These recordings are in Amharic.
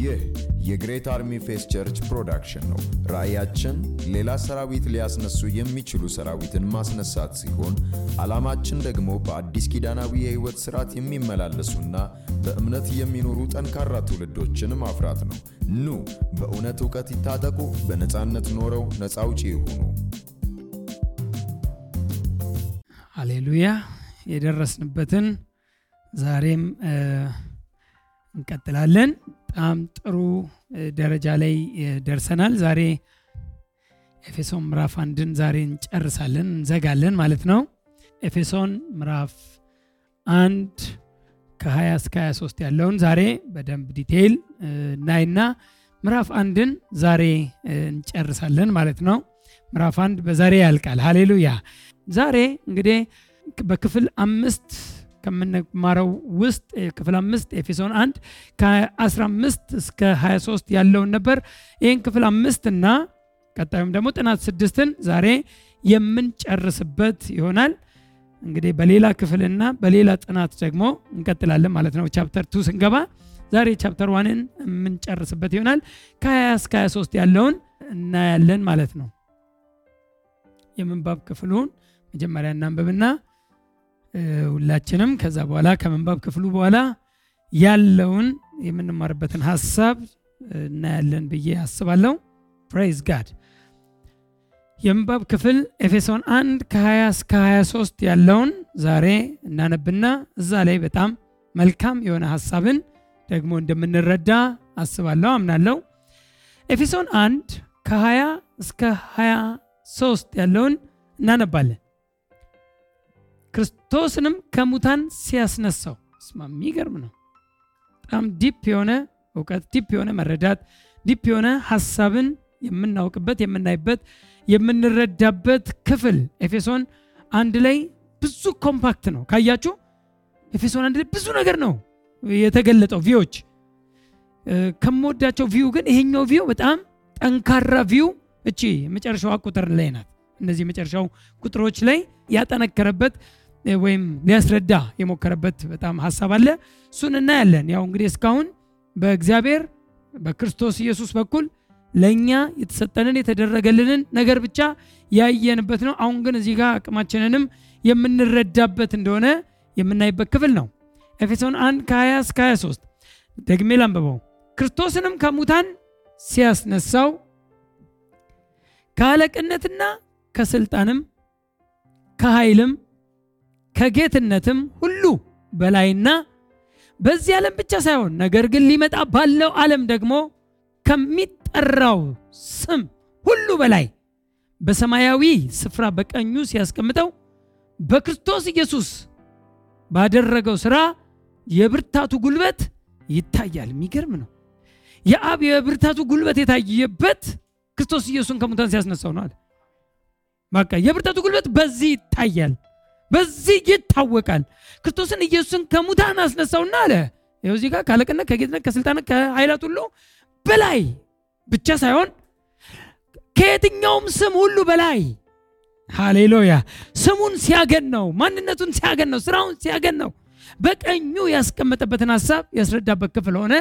ይህ የ Great Army Faith Church production ነው። ራእያችን ሌላ ሰራዊት ሊያስነሱ የሚችሉ ሰራዊትን ማስነሳት ሲሆን ዓላማችን ደግሞ በአዲስ ኪዳናዊ የሕይወት ሥርዓት የሚመላለሱና በእምነት የሚኖሩ ጠንካራ ትውልዶችን ማፍራት ነው። ኑ በእውነት ዕውቀት ይታጠቁ፣ በነፃነት ኖረው ነፃ አውጪ ይሁኑ። ሃሌሉያ የደረስንበትን ዛሬም እንቀጥላለን። በጣም ጥሩ ደረጃ ላይ ደርሰናል። ዛሬ ኤፌሶን ምዕራፍ አንድን ዛሬ እንጨርሳለን፣ እንዘጋለን ማለት ነው። ኤፌሶን ምዕራፍ አንድ ከ20 እስከ 23 ያለውን ዛሬ በደንብ detail እናይና ምዕራፍ አንድን ዛሬ እንጨርሳለን ማለት ነው። ምዕራፍ አንድ በዛሬ ያልቃል። ሃሌሉያ ዛሬ እንግዲህ በክፍል አምስት ከምንማረው ውስጥ ክፍል አምስት ኤፌሶን አንድ ከ15 እስከ 23 ያለውን ነበር። ይህን ክፍል አምስት እና ቀጣዩም ደግሞ ጥናት ስድስትን ዛሬ የምንጨርስበት ይሆናል። እንግዲህ በሌላ ክፍልና በሌላ ጥናት ደግሞ እንቀጥላለን ማለት ነው። chapter two ስንገባ ዛሬ chapter one ን የምንጨርስበት ይሆናል። ከ20 እስከ 23 ያለውን እናያለን ማለት ነው። የምንባብ ክፍሉን መጀመሪያ እናንብብና ሁላችንም ከዛ በኋላ ከምንባብ ክፍሉ በኋላ ያለውን የምንማርበትን ሀሳብ እናያለን ብዬ አስባለሁ። praise God። የምንባብ ክፍል ኤፌሶን 1 ከ20 እስከ 23 ያለውን ዛሬ እናነብና እዛ ላይ በጣም መልካም የሆነ ሀሳብን ደግሞ እንደምንረዳ አስባለሁ፣ አምናለሁ። ኤፌሶን 1 ከ20 እስከ 23 ያለውን እናነባለን። ክርስቶስንም ከሙታን ሲያስነሳው ስማ፣ የሚገርም ነው። በጣም deep የሆነ እውቀት፣ deep የሆነ መረዳት፣ deep የሆነ ሀሳብን የምናውቅበት የምናይበት የምንረዳበት ክፍል ኤፌሶን አንድ ላይ ብዙ compact ነው። ካያችሁ ኤፌሶን አንድ ላይ ብዙ ነገር ነው የተገለጠው view ዎች ከምወዳቸው view ግን ይሄኛው view በጣም ጠንካራ view እቺ የመጨረሻዋ ቁጥር ላይ ናት። እነዚህ የመጨረሻው ቁጥሮች ላይ ያጠነከረበት ወይም ሊያስረዳ የሞከረበት በጣም ሀሳብ አለ። እሱን እናያለን። ያው እንግዲህ እስካሁን በእግዚአብሔር በክርስቶስ ኢየሱስ በኩል ለእኛ የተሰጠንን የተደረገልንን ነገር ብቻ ያየንበት ነው። አሁን ግን እዚህ ጋር አቅማችንንም የምንረዳበት እንደሆነ የምናይበት ክፍል ነው። ኤፌሶን 1 ከ20 እስከ 23 ደግሜ ላንብበው። ክርስቶስንም ከሙታን ሲያስነሳው ከአለቅነትና ከስልጣንም ከኃይልም ከጌትነትም ሁሉ በላይና በዚህ ዓለም ብቻ ሳይሆን ነገር ግን ሊመጣ ባለው ዓለም ደግሞ ከሚጠራው ስም ሁሉ በላይ በሰማያዊ ስፍራ በቀኙ ሲያስቀምጠው በክርስቶስ ኢየሱስ ባደረገው ሥራ የብርታቱ ጉልበት ይታያል። የሚገርም ነው። የአብ የብርታቱ ጉልበት የታየበት ክርስቶስ ኢየሱስን ከሙታን ሲያስነሳው ነው አለ። በቃ የብርታቱ ጉልበት በዚህ ይታያል፣ በዚህ ይታወቃል። ክርስቶስን ኢየሱስን ከሙታን አስነሳውና አለ ይኸው እዚህ ጋር ከአለቅነት ከጌትነት ከስልጣነት ከኃይላት ሁሉ በላይ ብቻ ሳይሆን ከየትኛውም ስም ሁሉ በላይ ሃሌሉያ። ስሙን ሲያገን ነው፣ ማንነቱን ሲያገን ስራውን ሲያገን ነው። በቀኙ ያስቀመጠበትን ሀሳብ ያስረዳበት ክፍል ሆነ።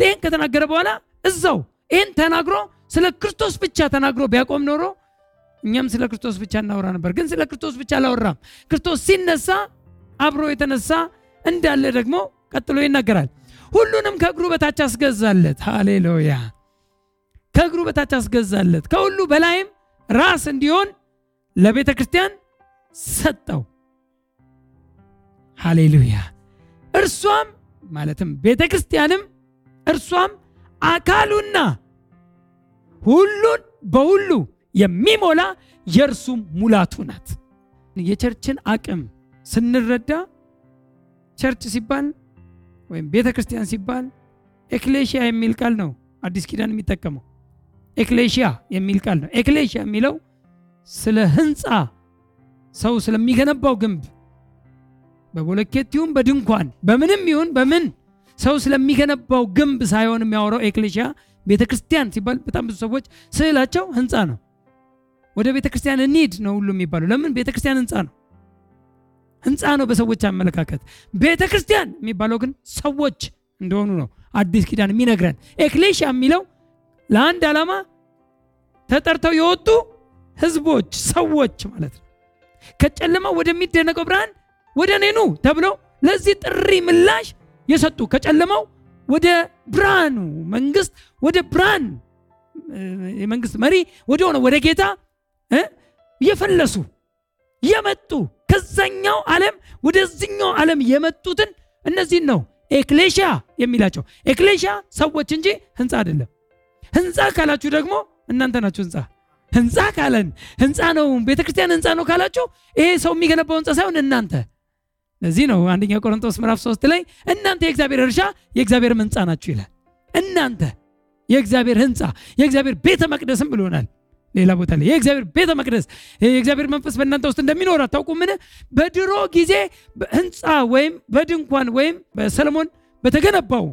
ይህን ከተናገረ በኋላ እዛው ይህን ተናግሮ ስለ ክርስቶስ ብቻ ተናግሮ ቢያቆም ኖሮ እኛም ስለ ክርስቶስ ብቻ እናወራ ነበር። ግን ስለ ክርስቶስ ብቻ አላወራም። ክርስቶስ ሲነሳ አብሮ የተነሳ እንዳለ ደግሞ ቀጥሎ ይናገራል። ሁሉንም ከእግሩ በታች አስገዛለት። ሃሌሉያ። ከእግሩ በታች አስገዛለት፣ ከሁሉ በላይም ራስ እንዲሆን ለቤተ ክርስቲያን ሰጠው። ሃሌሉያ። እርሷም ማለትም ቤተ ክርስቲያንም እርሷም አካሉና ሁሉን በሁሉ የሚሞላ የእርሱ ሙላቱ ናት። የ church ን አቅም ስንረዳ church ሲባል ወይም ቤተ ክርስቲያን ሲባል ኤክሌሽያ የሚል ቃል ነው አዲስ ኪዳን የሚጠቀመው። ኤክሌሽያ የሚል ቃል ነው። ኤክሌሽያ የሚለው ስለ ህንፃ ሰው ስለሚገነባው ግንብ በቦለኬት ይሁን በድንኳን በምንም ይሁን በምን ሰው ስለሚገነባው ግንብ ሳይሆን የሚያወራው ኤክሌሽያ ቤተ ክርስቲያን ሲባል በጣም ብዙ ሰዎች ስዕላቸው ህንፃ ነው። ወደ ቤተ ክርስቲያን እንሂድ ነው ሁሉ የሚባለው። ለምን? ቤተ ክርስቲያን ህንፃ ነው። ህንፃ ነው በሰዎች አመለካከት። ቤተ ክርስቲያን የሚባለው ግን ሰዎች እንደሆኑ ነው አዲስ ኪዳን የሚነግረን። ኤክሌሽያ የሚለው ለአንድ ዓላማ ተጠርተው የወጡ ህዝቦች፣ ሰዎች ማለት ነው። ከጨለማ ወደሚደነቀው ብርሃን ወደ እኔ ተብለው ለዚህ ጥሪ ምላሽ የሰጡ ከጨለማው ወደ ብርሃኑ መንግስት ወደ ብርሃን የመንግስት መሪ ወደ ሆነ ወደ ጌታ የፈለሱ የመጡ ከዛኛው ዓለም ወደዚኛው ዓለም የመጡትን እነዚህን ነው ኤክሌሽያ የሚላቸው። ኤክሌሽያ ሰዎች እንጂ ህንፃ አይደለም። ህንፃ ካላችሁ ደግሞ እናንተ ናችሁ ህንፃ ህንፃ ካለን ህንፃ ነው ቤተክርስቲያን ህንፃ ነው ካላችሁ ይሄ ሰው የሚገነባው ህንፃ ሳይሆን እናንተ ለዚህ ነው አንደኛ ቆሮንቶስ ምዕራፍ ሶስት ላይ እናንተ የእግዚአብሔር እርሻ የእግዚአብሔር ህንፃ ናችሁ ይላል። እናንተ የእግዚአብሔር ህንፃ የእግዚአብሔር ቤተ መቅደስም ብሎናል። ሌላ ቦታ ላይ የእግዚአብሔር ቤተ መቅደስ የእግዚአብሔር መንፈስ በእናንተ ውስጥ እንደሚኖር አታውቁምን? በድሮ ጊዜ ህንፃ ወይም በድንኳን ወይም በሰለሞን በተገነባው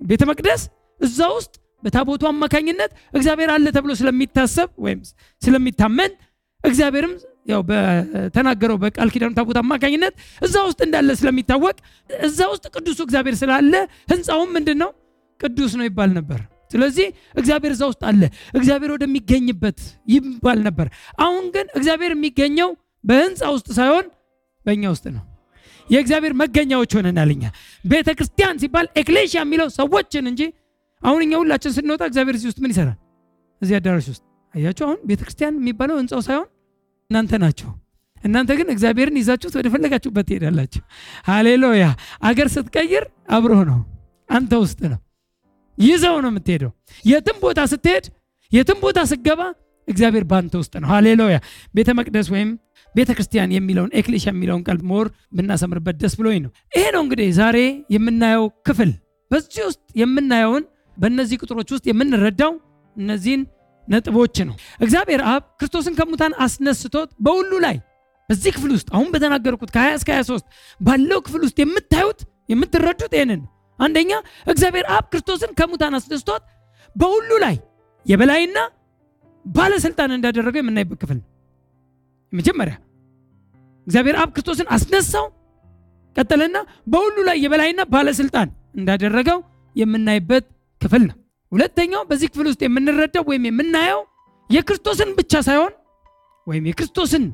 ቤተ መቅደስ እዛ ውስጥ በታቦቱ አማካኝነት እግዚአብሔር አለ ተብሎ ስለሚታሰብ ወይም ስለሚታመን እግዚአብሔርም ያው በተናገረው በቃል ኪዳኑ ታቦት አማካኝነት እዛ ውስጥ እንዳለ ስለሚታወቅ እዛ ውስጥ ቅዱሱ እግዚአብሔር ስላለ ህንፃውም ምንድን ነው ቅዱስ ነው ይባል ነበር። ስለዚህ እግዚአብሔር እዛ ውስጥ አለ፣ እግዚአብሔር ወደሚገኝበት ይባል ነበር። አሁን ግን እግዚአብሔር የሚገኘው በህንፃ ውስጥ ሳይሆን በእኛ ውስጥ ነው። የእግዚአብሔር መገኛዎች ሆነናል። እኛ ቤተ ክርስቲያን ሲባል ኤክሌሽያ የሚለው ሰዎችን እንጂ አሁን እኛ ሁላችን ስንወጣ እግዚአብሔር እዚህ ውስጥ ምን ይሰራል? እዚህ አዳራሽ ውስጥ አያችሁ። አሁን ቤተ ክርስቲያን የሚባለው ህንፃው ሳይሆን እናንተ ናቸው። እናንተ ግን እግዚአብሔርን ይዛችሁት ወደ ፈለጋችሁበት ትሄዳላችሁ። ሃሌሉያ። አገር ስትቀይር አብሮህ ነው፣ አንተ ውስጥ ነው ይዘኸው ነው የምትሄደው። የትም ቦታ ስትሄድ፣ የትም ቦታ ስትገባ እግዚአብሔር በአንተ ውስጥ ነው። ሃሌሉያ። ቤተ መቅደስ ወይም ቤተ ክርስቲያን የሚለውን ኤክሌሽያ የሚለውን ቃል more ብናሰምርበት ደስ ብሎኝ ነው። ይሄ ነው እንግዲህ ዛሬ የምናየው ክፍል። በዚህ ውስጥ የምናየውን በእነዚህ ቁጥሮች ውስጥ የምንረዳው እነዚህን ነጥቦች ነው። እግዚአብሔር አብ ክርስቶስን ከሙታን አስነስቶት በሁሉ ላይ በዚህ ክፍል ውስጥ አሁን በተናገርኩት ከ20 እስከ 23 ባለው ክፍል ውስጥ የምታዩት የምትረዱት ይህንን አንደኛ እግዚአብሔር አብ ክርስቶስን ከሙታን አስነስቶት በሁሉ ላይ የበላይና ባለስልጣን እንዳደረገው የምናይበት ክፍል ነው። የመጀመሪያ እግዚአብሔር አብ ክርስቶስን አስነሳው፣ ቀጠለና በሁሉ ላይ የበላይና ባለስልጣን እንዳደረገው የምናይበት ክፍል ነው። ሁለተኛው በዚህ ክፍል ውስጥ የምንረዳው ወይም የምናየው የክርስቶስን ብቻ ሳይሆን ወይም የክርስቶስን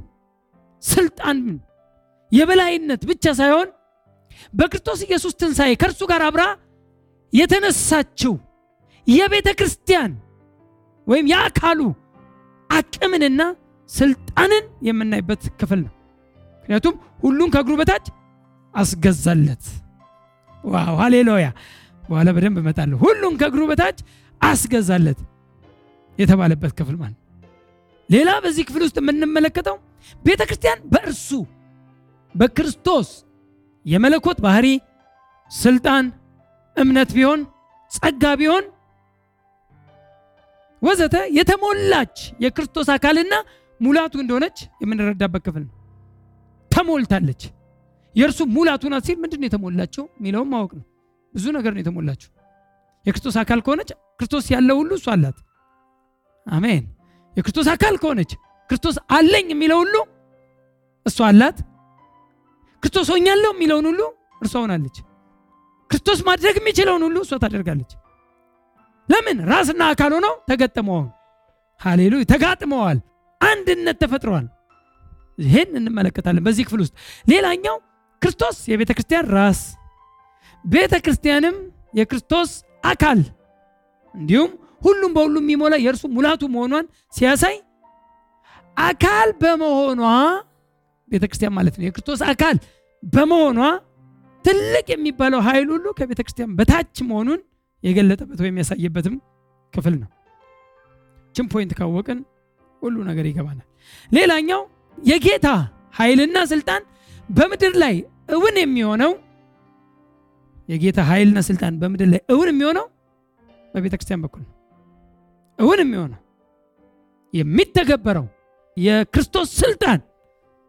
ስልጣን የበላይነት ብቻ ሳይሆን በክርስቶስ ኢየሱስ ትንሣኤ ከእርሱ ጋር አብራ የተነሳችው የቤተ ክርስቲያን ወይም የአካሉ አቅምንና ስልጣንን የምናይበት ክፍል ነው። ምክንያቱም ሁሉን ከእግሩ በታች አስገዛለት። ዋው ሃሌሉያ! በኋላ በደንብ እመጣለሁ። ሁሉን ከእግሩ በታች አስገዛለት የተባለበት ክፍል ማለት ሌላ በዚህ ክፍል ውስጥ የምንመለከተው ቤተ ክርስቲያን በእርሱ በክርስቶስ የመለኮት ባህሪ፣ ስልጣን፣ እምነት ቢሆን ጸጋ ቢሆን ወዘተ የተሞላች የክርስቶስ አካልና ሙላቱ እንደሆነች የምንረዳበት ክፍል ነው። ተሞልታለች። የእርሱ ሙላቱ ናት ሲል ምንድን ነው የተሞላቸው የሚለውም ማወቅ ነው። ብዙ ነገር ነው የተሞላችው። የክርስቶስ አካል ከሆነች ክርስቶስ ያለው ሁሉ እሱ አላት። አሜን። የክርስቶስ አካል ከሆነች ክርስቶስ አለኝ የሚለው ሁሉ እሷ አላት። ክርስቶስ ሆኛለሁ የሚለውን ሁሉ እርሷ ሆናለች። ክርስቶስ ማድረግ የሚችለውን ሁሉ እሷ ታደርጋለች። ለምን? ራስና አካል ሆነው ተገጥመዋል። ሃሌሉያ! ተጋጥመዋል። አንድነት ተፈጥረዋል። ይህን እንመለከታለን በዚህ ክፍል ውስጥ። ሌላኛው ክርስቶስ የቤተ ክርስቲያን ራስ፣ ቤተ ክርስቲያንም የክርስቶስ አካል እንዲሁም ሁሉም በሁሉም የሚሞላ የእርሱ ሙላቱ መሆኗን ሲያሳይ አካል በመሆኗ ቤተ ክርስቲያን ማለት ነው የክርስቶስ አካል በመሆኗ ትልቅ የሚባለው ኃይል ሁሉ ከቤተ ክርስቲያን በታች መሆኑን የገለጠበት ወይም ያሳየበትም ክፍል ነው። ችን ፖይንት ካወቅን ሁሉ ነገር ይገባናል። ሌላኛው የጌታ ኃይልና ስልጣን በምድር ላይ እውን የሚሆነው የጌታ ኃይልና ስልጣን በምድር ላይ እውን የሚሆነው በቤተ ክርስቲያን በኩል ነው። እውን የሚሆነው የሚተገበረው የክርስቶስ ስልጣን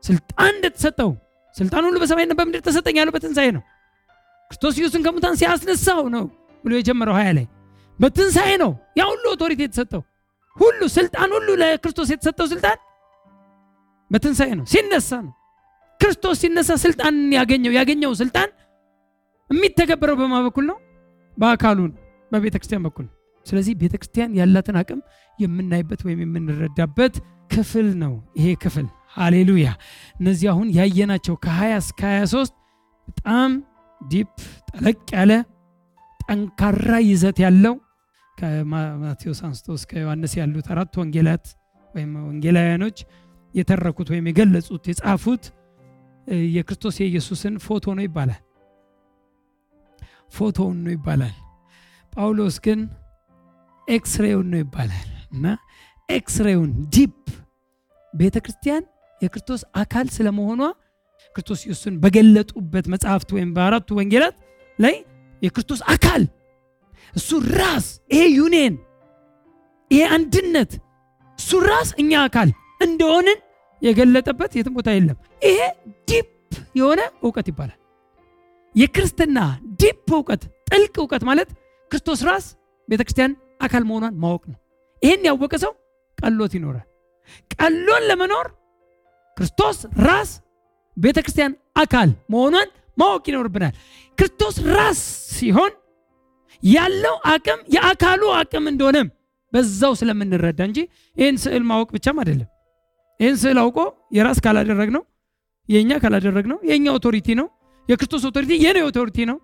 ስልጣን እንደተሰጠው ስልጣን ሁሉ በሰማይና በምድር ተሰጠኝ ያለው በትንሣኤ ነው። ክርስቶስ ኢየሱስን ከሙታን ሲያስነሳው ነው ብሎ የጀመረው ሀያ ላይ በትንሣኤ ነው ያ ሁሉ ኦቶሪቲ የተሰጠው ሁሉ ስልጣን ሁሉ ለክርስቶስ የተሰጠው ስልጣን በትንሣኤ ነው፣ ሲነሳ ነው። ክርስቶስ ሲነሳ ስልጣን ያገኘው ያገኘው ስልጣን የሚተገበረው በማ በኩል ነው? በአካሉ በቤተ ክርስቲያን በኩል ነው። ስለዚህ ቤተ ክርስቲያን ያላትን አቅም የምናይበት ወይም የምንረዳበት ክፍል ነው ይሄ ክፍል። ሃሌሉያ። እነዚህ አሁን ያየናቸው ከ20 እስከ 23 በጣም ዲፕ ጠለቅ ያለ ጠንካራ ይዘት ያለው ከማቴዎስ አንስቶ እስከ ዮሐንስ ያሉት አራት ወንጌላት ወይም ወንጌላውያኖች የተረኩት ወይም የገለጹት የጻፉት የክርስቶስ የኢየሱስን ፎቶ ነው ይባላል። ፎቶውን ነው ይባላል። ጳውሎስ ግን ኤክስሬውን ነው ይባላል እና x-ray ውን deep ቤተ ክርስቲያን የክርስቶስ አካል ስለመሆኗ ክርስቶስ ኢየሱስን በገለጡበት መጽሐፍት ወይም በአራቱ ወንጌላት ላይ የክርስቶስ አካል እሱ ራስ ይሄ ዩኒየን ይሄ አንድነት እሱ ራስ እኛ አካል እንደሆንን የገለጠበት የትም ቦታ የለም። ይሄ deep የሆነ እውቀት ይባላል። የክርስትና deep እውቀት ጥልቅ እውቀት ማለት ክርስቶስ ራስ ቤተ ክርስቲያን አካል መሆኗን ማወቅ ነው። ይህን ያወቀ ሰው ቀሎት ይኖራል። ቀሎን ለመኖር ክርስቶስ ራስ ቤተ ክርስቲያን አካል መሆኗን ማወቅ ይኖርብናል። ክርስቶስ ራስ ሲሆን ያለው አቅም የአካሉ አቅም እንደሆነም በዛው ስለምንረዳ እንጂ ይህን ስዕል ማወቅ ብቻም አይደለም። ይህን ስዕል አውቆ የራስ ካላደረግ ነው የእኛ ካላደረግ ነው የእኛ authority ነው የክርስቶስ authority የኔ authority ነው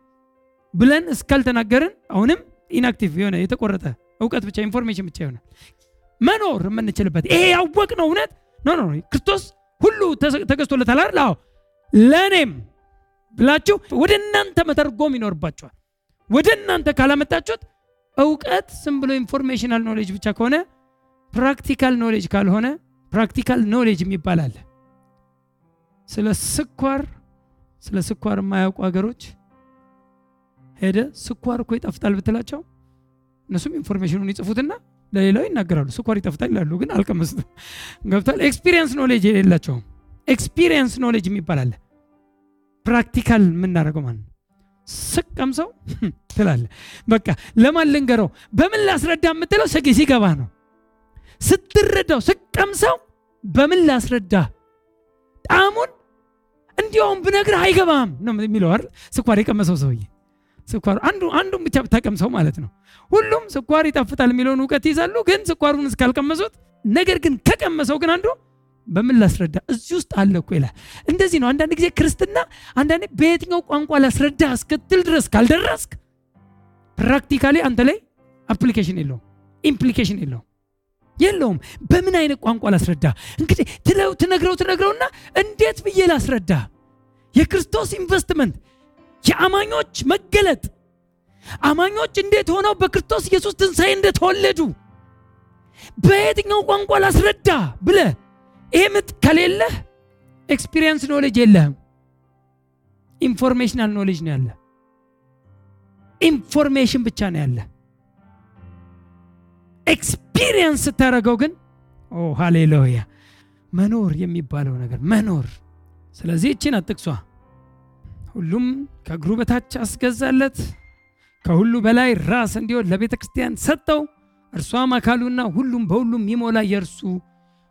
ብለን እስካልተናገርን አሁንም inactive የሆነ የተቆረጠ እውቀት ብቻ information ብቻ ይሆናል። መኖር የምንችልበት ይሄ ያወቅነው እውነት no no ሁሉ ሁሉ ተገዝቶለታል አይደል? አዎ ለእኔም ብላችሁ ወደ እናንተ መተርጎም ይኖርባችኋል። ወደ እናንተ ካላመጣችሁት እውቀት ዝም ብሎ informational knowledge ብቻ ከሆነ practical knowledge ካልሆነ practical knowledge አለ። ስለ ስኳር ስለ ስኳር የማያውቁ ሀገሮች ሄደ ስኳር እኮ ይጣፍጣል ብትላቸው እነሱም information ኑን ይጽፉትና ለሌላው ይናገራሉ። ስኳር ይጣፍጣል ይላሉ፣ ግን አልቀመስም። ገብቷል። experience knowledge የሌላቸውም experience knowledge የሚባል practical የምናደርገው ማለት ነው። ስቀምሰው ትላለ። በቃ ለማን ልንገረው፣ በምን ላስረዳ የምትለው ሰጌ ሲገባ ነው። ስትረዳው ስቀምሰው በምን ላስረዳ ጣዕሙን እንዲያውም ብነግርህ አይገባም ነው የሚለው አይደል? ስኳር የቀመሰው ሰውዬ ስኳር አንዱ አንዱን ብቻ ብታቀምሰው ማለት ነው። ሁሉም ስኳር ይጣፍጣል የሚለውን እውቀት ይይዛሉ፣ ግን ስኳሩን እስካልቀመሱት ነገር ግን ከቀመሰው ግን አንዱ በምን ላስረዳ እዚህ ውስጥ አለ እኮ ይላል። እንደዚህ ነው አንዳንድ ጊዜ ክርስትና። አንዳንዴ በየትኛው ቋንቋ ላስረዳ እስክትል ድረስ ካልደረስክ practically አንተ ላይ application የለውም፣ implication የለውም የለውም። በምን አይነት ቋንቋ ላስረዳ እንግዲህ ትለው ትነግረው ትነግረውና እንዴት ብዬ ላስረዳ? የክርስቶስ ኢንቨስትመንት የአማኞች መገለጥ አማኞች እንዴት ሆነው በክርስቶስ ኢየሱስ ትንሣኤ እንደተወለዱ በየትኛው ቋንቋ ላስረዳ ብለህ ይሄ ምት ከሌለህ experience knowledge የለህም። informational knowledge ነው ያለ። information ብቻ ነው ያለ። experience ስታደርገው ግን oh ሃሌሉያ መኖር የሚባለው ነገር መኖር። ስለዚህ እቺን ጥቅሷ ሁሉም ከእግሩ በታች አስገዛለት፣ ከሁሉ በላይ ራስ እንዲሆን ለቤተ ክርስቲያን ሰጠው። እርሷም አካሉና ሁሉም በሁሉም የሚሞላ የእርሱ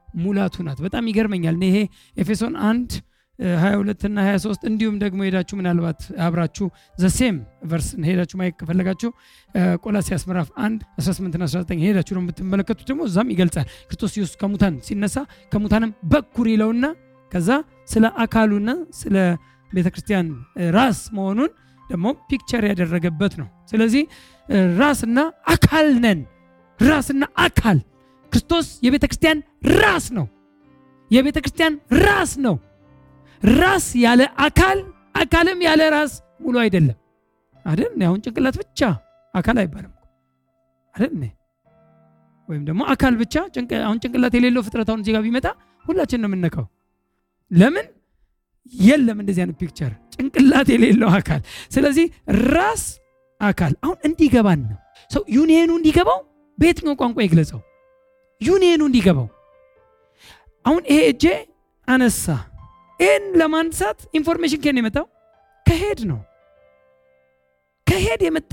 ሙላቱ ናት። በጣም ይገርመኛል። ይሄ ኤፌሶን 1 22 እና 23 እንዲሁም ደግሞ ሄዳችሁ ምናልባት አብራችሁ the same verse ሄዳችሁ ማየት ከፈለጋችሁ ቆላስያስ ምዕራፍ 1 18 እና 19 ሄዳችሁ ነው የምትመለከቱት። ደግሞ እዛም ይገልጻል። ክርስቶስ ኢየሱስ ከሙታን ሲነሳ ከሙታንም በኩር ይለውና ከዛ ስለ አካሉና ስለ ቤተ ክርስቲያን ራስ መሆኑን ደግሞ picture ያደረገበት ነው። ስለዚህ ራስና አካል ነን። ራስና አካል ክርስቶስ የቤተ ክርስቲያን ራስ ነው። የቤተ ክርስቲያን ራስ ነው። ራስ ያለ አካል፣ አካልም ያለ ራስ ሙሉ አይደለም። አይደል? አሁን ጭንቅላት ብቻ አካል አይባልም አይደል? ወይም ደግሞ አካል ብቻ አሁን ጭንቅላት የሌለው ፍጥረት አሁን ዜጋ ቢመጣ ሁላችን ነው የምንነካው። ለምን የለም እንደዚህ አይነት picture ጭንቅላት የሌለው አካል። ስለዚህ ራስ አካል አሁን እንዲገባን ነው ሰው ዩኒየኑ እንዲገባው በየትኛው ቋንቋ ይግለጸው? ዩኒየኑ እንዲገባው አሁን ይሄ እጄ አነሳ። ይህን ለማንሳት information ኑ የመጣው ከ head ነው። ከ head የመጣ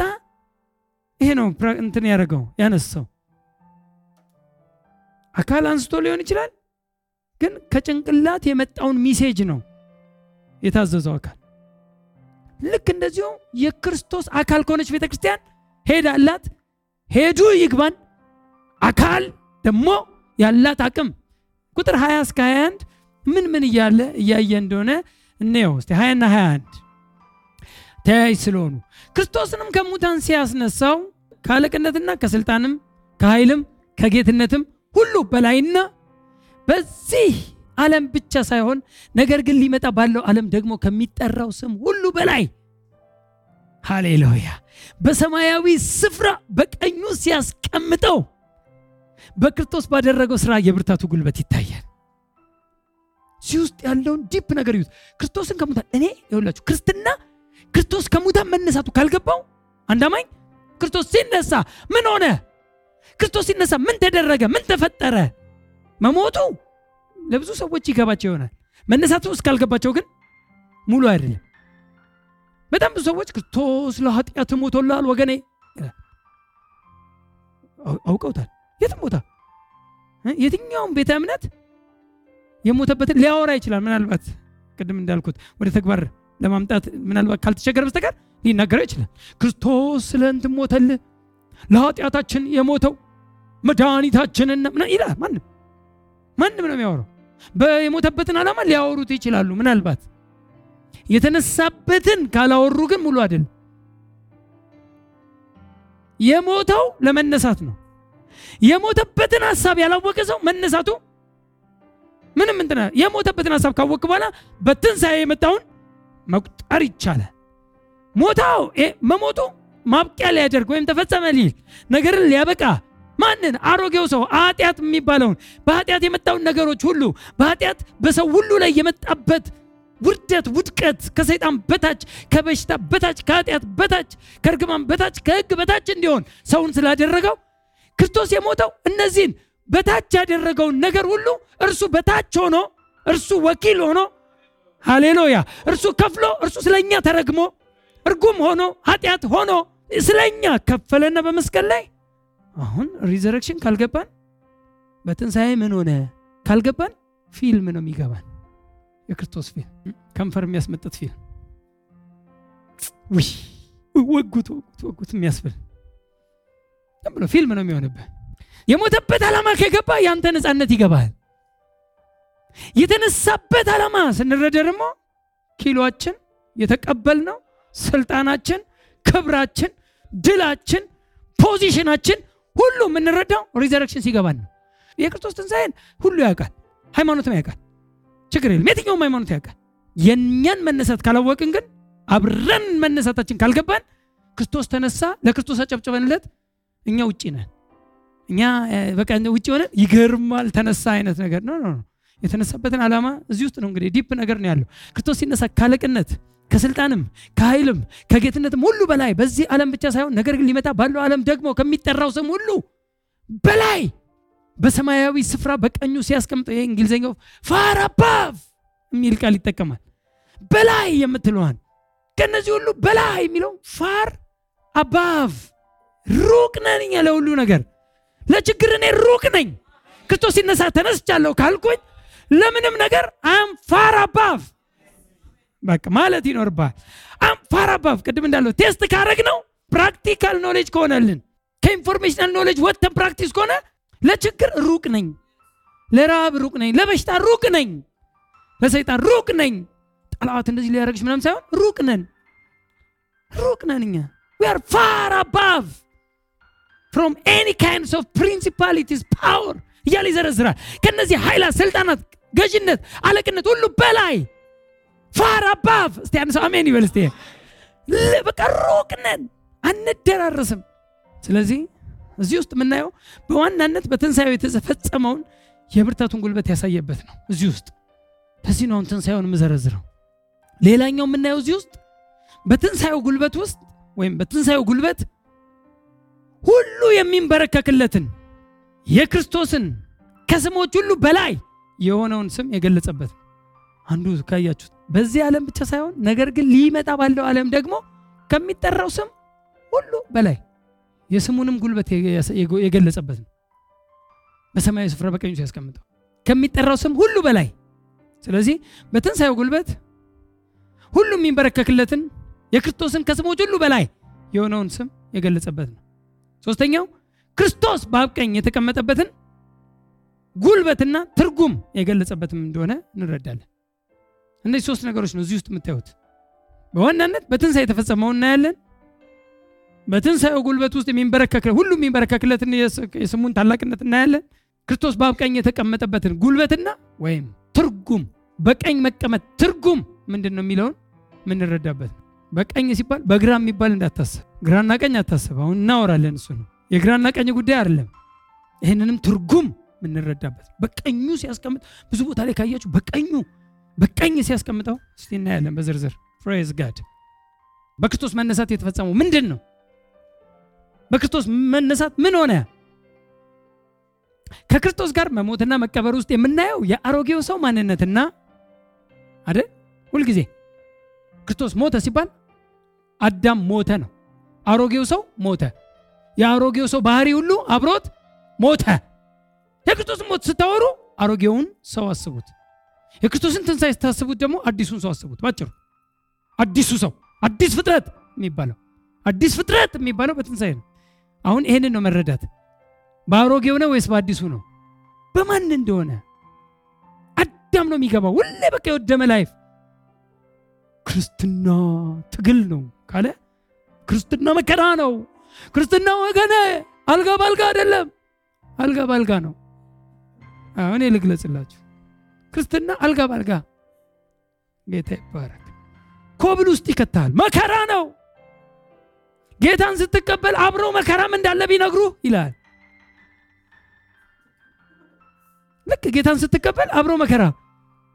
ይሄ ነው እንትን ያደረገው ያነሳው አካል አንስቶ ሊሆን ይችላል፣ ግን ከጭንቅላት የመጣውን ሚሴጅ ነው የታዘዘው አካል። ልክ እንደዚሁ የክርስቶስ አካል ከሆነች ቤተ ክርስቲያን ሄድ አላት። ሄዱ ይግባን አካል ደግሞ ያላት አቅም ቁጥር 20 እስከ 21 ምን ምን እያለ እያየ እንደሆነ እንየው እስቲ 20 ና 21 ተያያዥ ስለሆኑ ክርስቶስንም ከሙታን ሲያስነሳው ከአለቅነትና ከስልጣንም ከኃይልም ከጌትነትም ሁሉ በላይና በዚህ ዓለም ብቻ ሳይሆን ነገር ግን ሊመጣ ባለው ዓለም ደግሞ ከሚጠራው ስም ሁሉ በላይ ሃሌሉያ በሰማያዊ ስፍራ በቀኙ ሲያስቀምጠው በክርስቶስ ባደረገው ስራ የብርታቱ ጉልበት ይታያል። እዚህ ውስጥ ያለውን ዲፕ ነገር ይዩት። ክርስቶስን ከሙታን እኔ ይኸውላችሁ ክርስትና ክርስቶስ ከሙታን መነሳቱ ካልገባው አንድ አማኝ ክርስቶስ ሲነሳ ምን ሆነ? ክርስቶስ ሲነሳ ምን ተደረገ? ምን ተፈጠረ? መሞቱ ለብዙ ሰዎች ይገባቸው ይሆናል። መነሳቱ እስካልገባቸው ግን ሙሉ አይደለም። በጣም ብዙ ሰዎች ክርስቶስ ለኃጢአት ሞቶላል ወገኔ አውቀውታል። የትም ቦታ የትኛውም ቤተ እምነት የሞተበትን ሊያወራ ይችላል። ምናልባት ቅድም እንዳልኩት ወደ ተግባር ለማምጣት ምናልባት ካልተቸገረ በስተቀር ሊናገረው ይችላል። ክርስቶስ ስለ እንትን ለኃጢአታችን የሞተው መድኃኒታችንን ይላል። ማንም ማንም ነው የሚያወራው። የሞተበትን ዓላማ ሊያወሩት ይችላሉ። ምናልባት የተነሳበትን ካላወሩ ግን ሙሉ አይደለም። የሞተው ለመነሳት ነው። የሞተበትን ሀሳብ ያላወቀ ሰው መነሳቱ ምንም እንትና የሞተበትን ሀሳብ ካወቅ በኋላ በትንሣኤ የመጣውን መቁጠር ይቻላል። ሞታው መሞቱ ማብቂያ ሊያደርግ ወይም ተፈጸመ ሊል ነገርን ሊያበቃ ማንን? አሮጌው ሰው ኃጢአት የሚባለውን በኃጢአት የመጣውን ነገሮች ሁሉ በኃጢአት በሰው ሁሉ ላይ የመጣበት ውርደት፣ ውድቀት ከሰይጣን በታች ከበሽታ በታች ከኃጢአት በታች ከእርግማን በታች ከሕግ በታች እንዲሆን ሰውን ስላደረገው ክርስቶስ የሞተው እነዚህን በታች ያደረገውን ነገር ሁሉ እርሱ በታች ሆኖ እርሱ ወኪል ሆኖ ሃሌሉያ እርሱ ከፍሎ እርሱ ስለኛ ተረግሞ እርጉም ሆኖ ኃጢአት ሆኖ ስለኛ ከፈለና በመስቀል ላይ አሁን resurrection ካልገባን በትንሣኤ ምን ሆነ? ካልገባን ፊልም ነው የሚገባን። የክርስቶስ ፊልም ከንፈር የሚያስመጥት ፊልም። ወጉት ወጉት ወጉት የሚያስብል ብሎ ፊልም ነው የሚሆንብህ። የሞተበት ዓላማ ከገባ ያንተ ነፃነት ይገባል። የተነሳበት ዓላማ ስንረዳ ደግሞ ኪሎችን የተቀበልነው ስልጣናችን ክብራችን ድላችን position ናችን ሁሉ የምንረዳው resurrection ሲገባን ነው። የክርስቶስ ትንሣኤን ሁሉ ያውቃል ሃይማኖትም ያውቃል ችግር የለም የትኛውም ሃይማኖት ያውቃል። የእኛን መነሳት ካላወቅን ግን አብረን መነሳታችን ካልገባን ክርስቶስ ተነሳ ለክርስቶስ አጨብጭበንለት እኛ ውጭ ነን። እኛ በቃ ውጭ ሆነን ይገርማል ተነሳ አይነት ነገር። ነው የተነሳበትን ዓላማ እዚህ ውስጥ ነው እንግዲህ ዲፕ ነገር ነው ያለው። ክርስቶስ ሲነሳ ካለቅነት ከስልጣንም ከኃይልም ከጌትነትም ሁሉ በላይ በዚህ ዓለም ብቻ ሳይሆን ነገር ግን ሊመጣ ባለው ዓለም ደግሞ ከሚጠራው ስም ሁሉ በላይ በሰማያዊ ስፍራ በቀኙ ሲያስቀምጠው ይህ እንግሊዝኛው far above የሚል ቃል ይጠቀማል። በላይ የምትለዋን ከነዚህ ሁሉ በላይ የሚለው far above ሩቅ እኛ ለሁሉ ነገር። ለችግር እኔ ሩቅ ነኝ። ክርስቶስ ሲነሳ ተነስቻለሁ ካልኩኝ ለምንም ነገር I'm far above በቃ ማለት ይኖርብናል far above ቅድም እንዳለው taste ካረግነው practical knowledge ከሆነልን ከ informational knowledge ወጥተን practice ከሆነ ለችግር ሩቅ ነኝ ለረሃብ ሩቅ ነኝ ለበሽታ ሩቅ ነኝ ለሰይጣን ሩቅ ነኝ። ጠላት እንደዚህ ሊያደረግሽ ምናም ሳይሆን ሩቅ ነን ሩቅ ነን እኛ። Are far above from any kinds of principalities power እያለ ይዘረዝራል። ከነዚህ ኃይላት ስልጣናት ገዥነት አለቅነት ሁሉ በላይ ፋር አባቭ እስቲ አንድ ሰው አሜን ይበል እስቲ። በቃ ሩቅ ነን አንደራረስም። ስለዚህ እዚህ ውስጥ የምናየው በዋናነት በትንሣኤው የተፈጸመውን የብርታቱን ጉልበት ያሳየበት ነው። እዚህ ውስጥ ለዚህ ነው አሁን ትንሣኤውን የምዘረዝረው። ሌላኛው የምናየው እዚህ ውስጥ በትንሣኤው ጉልበት ውስጥ ወይም በትንሣኤው ጉልበት ሁሉ የሚንበረከክለትን የክርስቶስን ከስሞች ሁሉ በላይ የሆነውን ስም የገለጸበት አንዱ ካያችሁት በዚህ ዓለም ብቻ ሳይሆን ነገር ግን ሊመጣ ባለው ዓለም ደግሞ ከሚጠራው ስም ሁሉ በላይ የስሙንም ጉልበት የገለጸበት ነው በሰማያዊ ስፍራ በቀኙ ሲያስቀምጠው ከሚጠራው ስም ሁሉ በላይ ስለዚህ በትንሣኤው ጉልበት ሁሉ የሚንበረከክለትን የክርስቶስን ከስሞች ሁሉ በላይ የሆነውን ስም የገለጸበት ነው። ሶስተኛው ክርስቶስ በአብ ቀኝ የተቀመጠበትን ጉልበትና ትርጉም የገለጸበትም እንደሆነ እንረዳለን። እነዚህ ሶስት ነገሮች ነው እዚህ ውስጥ የምታዩት። በዋናነት በትንሣኤ የተፈጸመው እናያለን። በትንሣኤው ጉልበት ውስጥ የሚንበረከክ ሁሉ የሚንበረከክለትን የስሙን ታላቅነት እናያለን። ክርስቶስ በአብ ቀኝ የተቀመጠበትን ጉልበትና ወይም ትርጉም በቀኝ መቀመጥ ትርጉም ምንድን ነው የሚለውን የምንረዳበት ነው። በቀኝ ሲባል በግራ የሚባል እንዳታስብ፣ ግራና ቀኝ አታስብ። አሁን እናወራለን። እሱ ነው የግራና ቀኝ ጉዳይ አይደለም። ይህንንም ትርጉም የምንረዳበት በቀኙ ሲያስቀምጥ ብዙ ቦታ ላይ ካያችሁ በቀኙ በቀኝ ሲያስቀምጠው እስቲ እናያለን በዝርዝር ፕሬዝ ጋድ በክርስቶስ መነሳት የተፈጸመው ምንድን ነው? በክርስቶስ መነሳት ምን ሆነ? ከክርስቶስ ጋር መሞትና መቀበር ውስጥ የምናየው የአሮጌው ሰው ማንነትና አይደል? ሁልጊዜ ክርስቶስ ሞተ ሲባል አዳም ሞተ ነው። አሮጌው ሰው ሞተ። የአሮጌው ሰው ባህሪ ሁሉ አብሮት ሞተ። የክርስቶስ ሞት ስታወሩ አሮጌውን ሰው አስቡት። የክርስቶስን ትንሣኤ ስታስቡት ደግሞ አዲሱን ሰው አስቡት። ባጭሩ አዲሱ ሰው አዲስ ፍጥረት የሚባለው አዲስ ፍጥረት የሚባለው በትንሣኤ ነው። አሁን ይህንን ነው መረዳት። በአሮጌው ነው ወይስ በአዲሱ ነው? በማን እንደሆነ አዳም ነው የሚገባው። ሁሌ በቃ የወደመ life ክርስትና ትግል ነው ካለ ክርስትና መከራ ነው። ክርስትና ወገነ አልጋ ባልጋ አይደለም፣ አልጋ ባልጋ ነው። አሁን ልግለጽላችሁ። ክርስትና አልጋ ባልጋ ጌታ ይባረክ። ኮብል ውስጥ ይከታል። መከራ ነው። ጌታን ስትቀበል አብሮ መከራም እንዳለ ቢነግሩ ይላል። ልክ ጌታን ስትቀበል አብሮ መከራ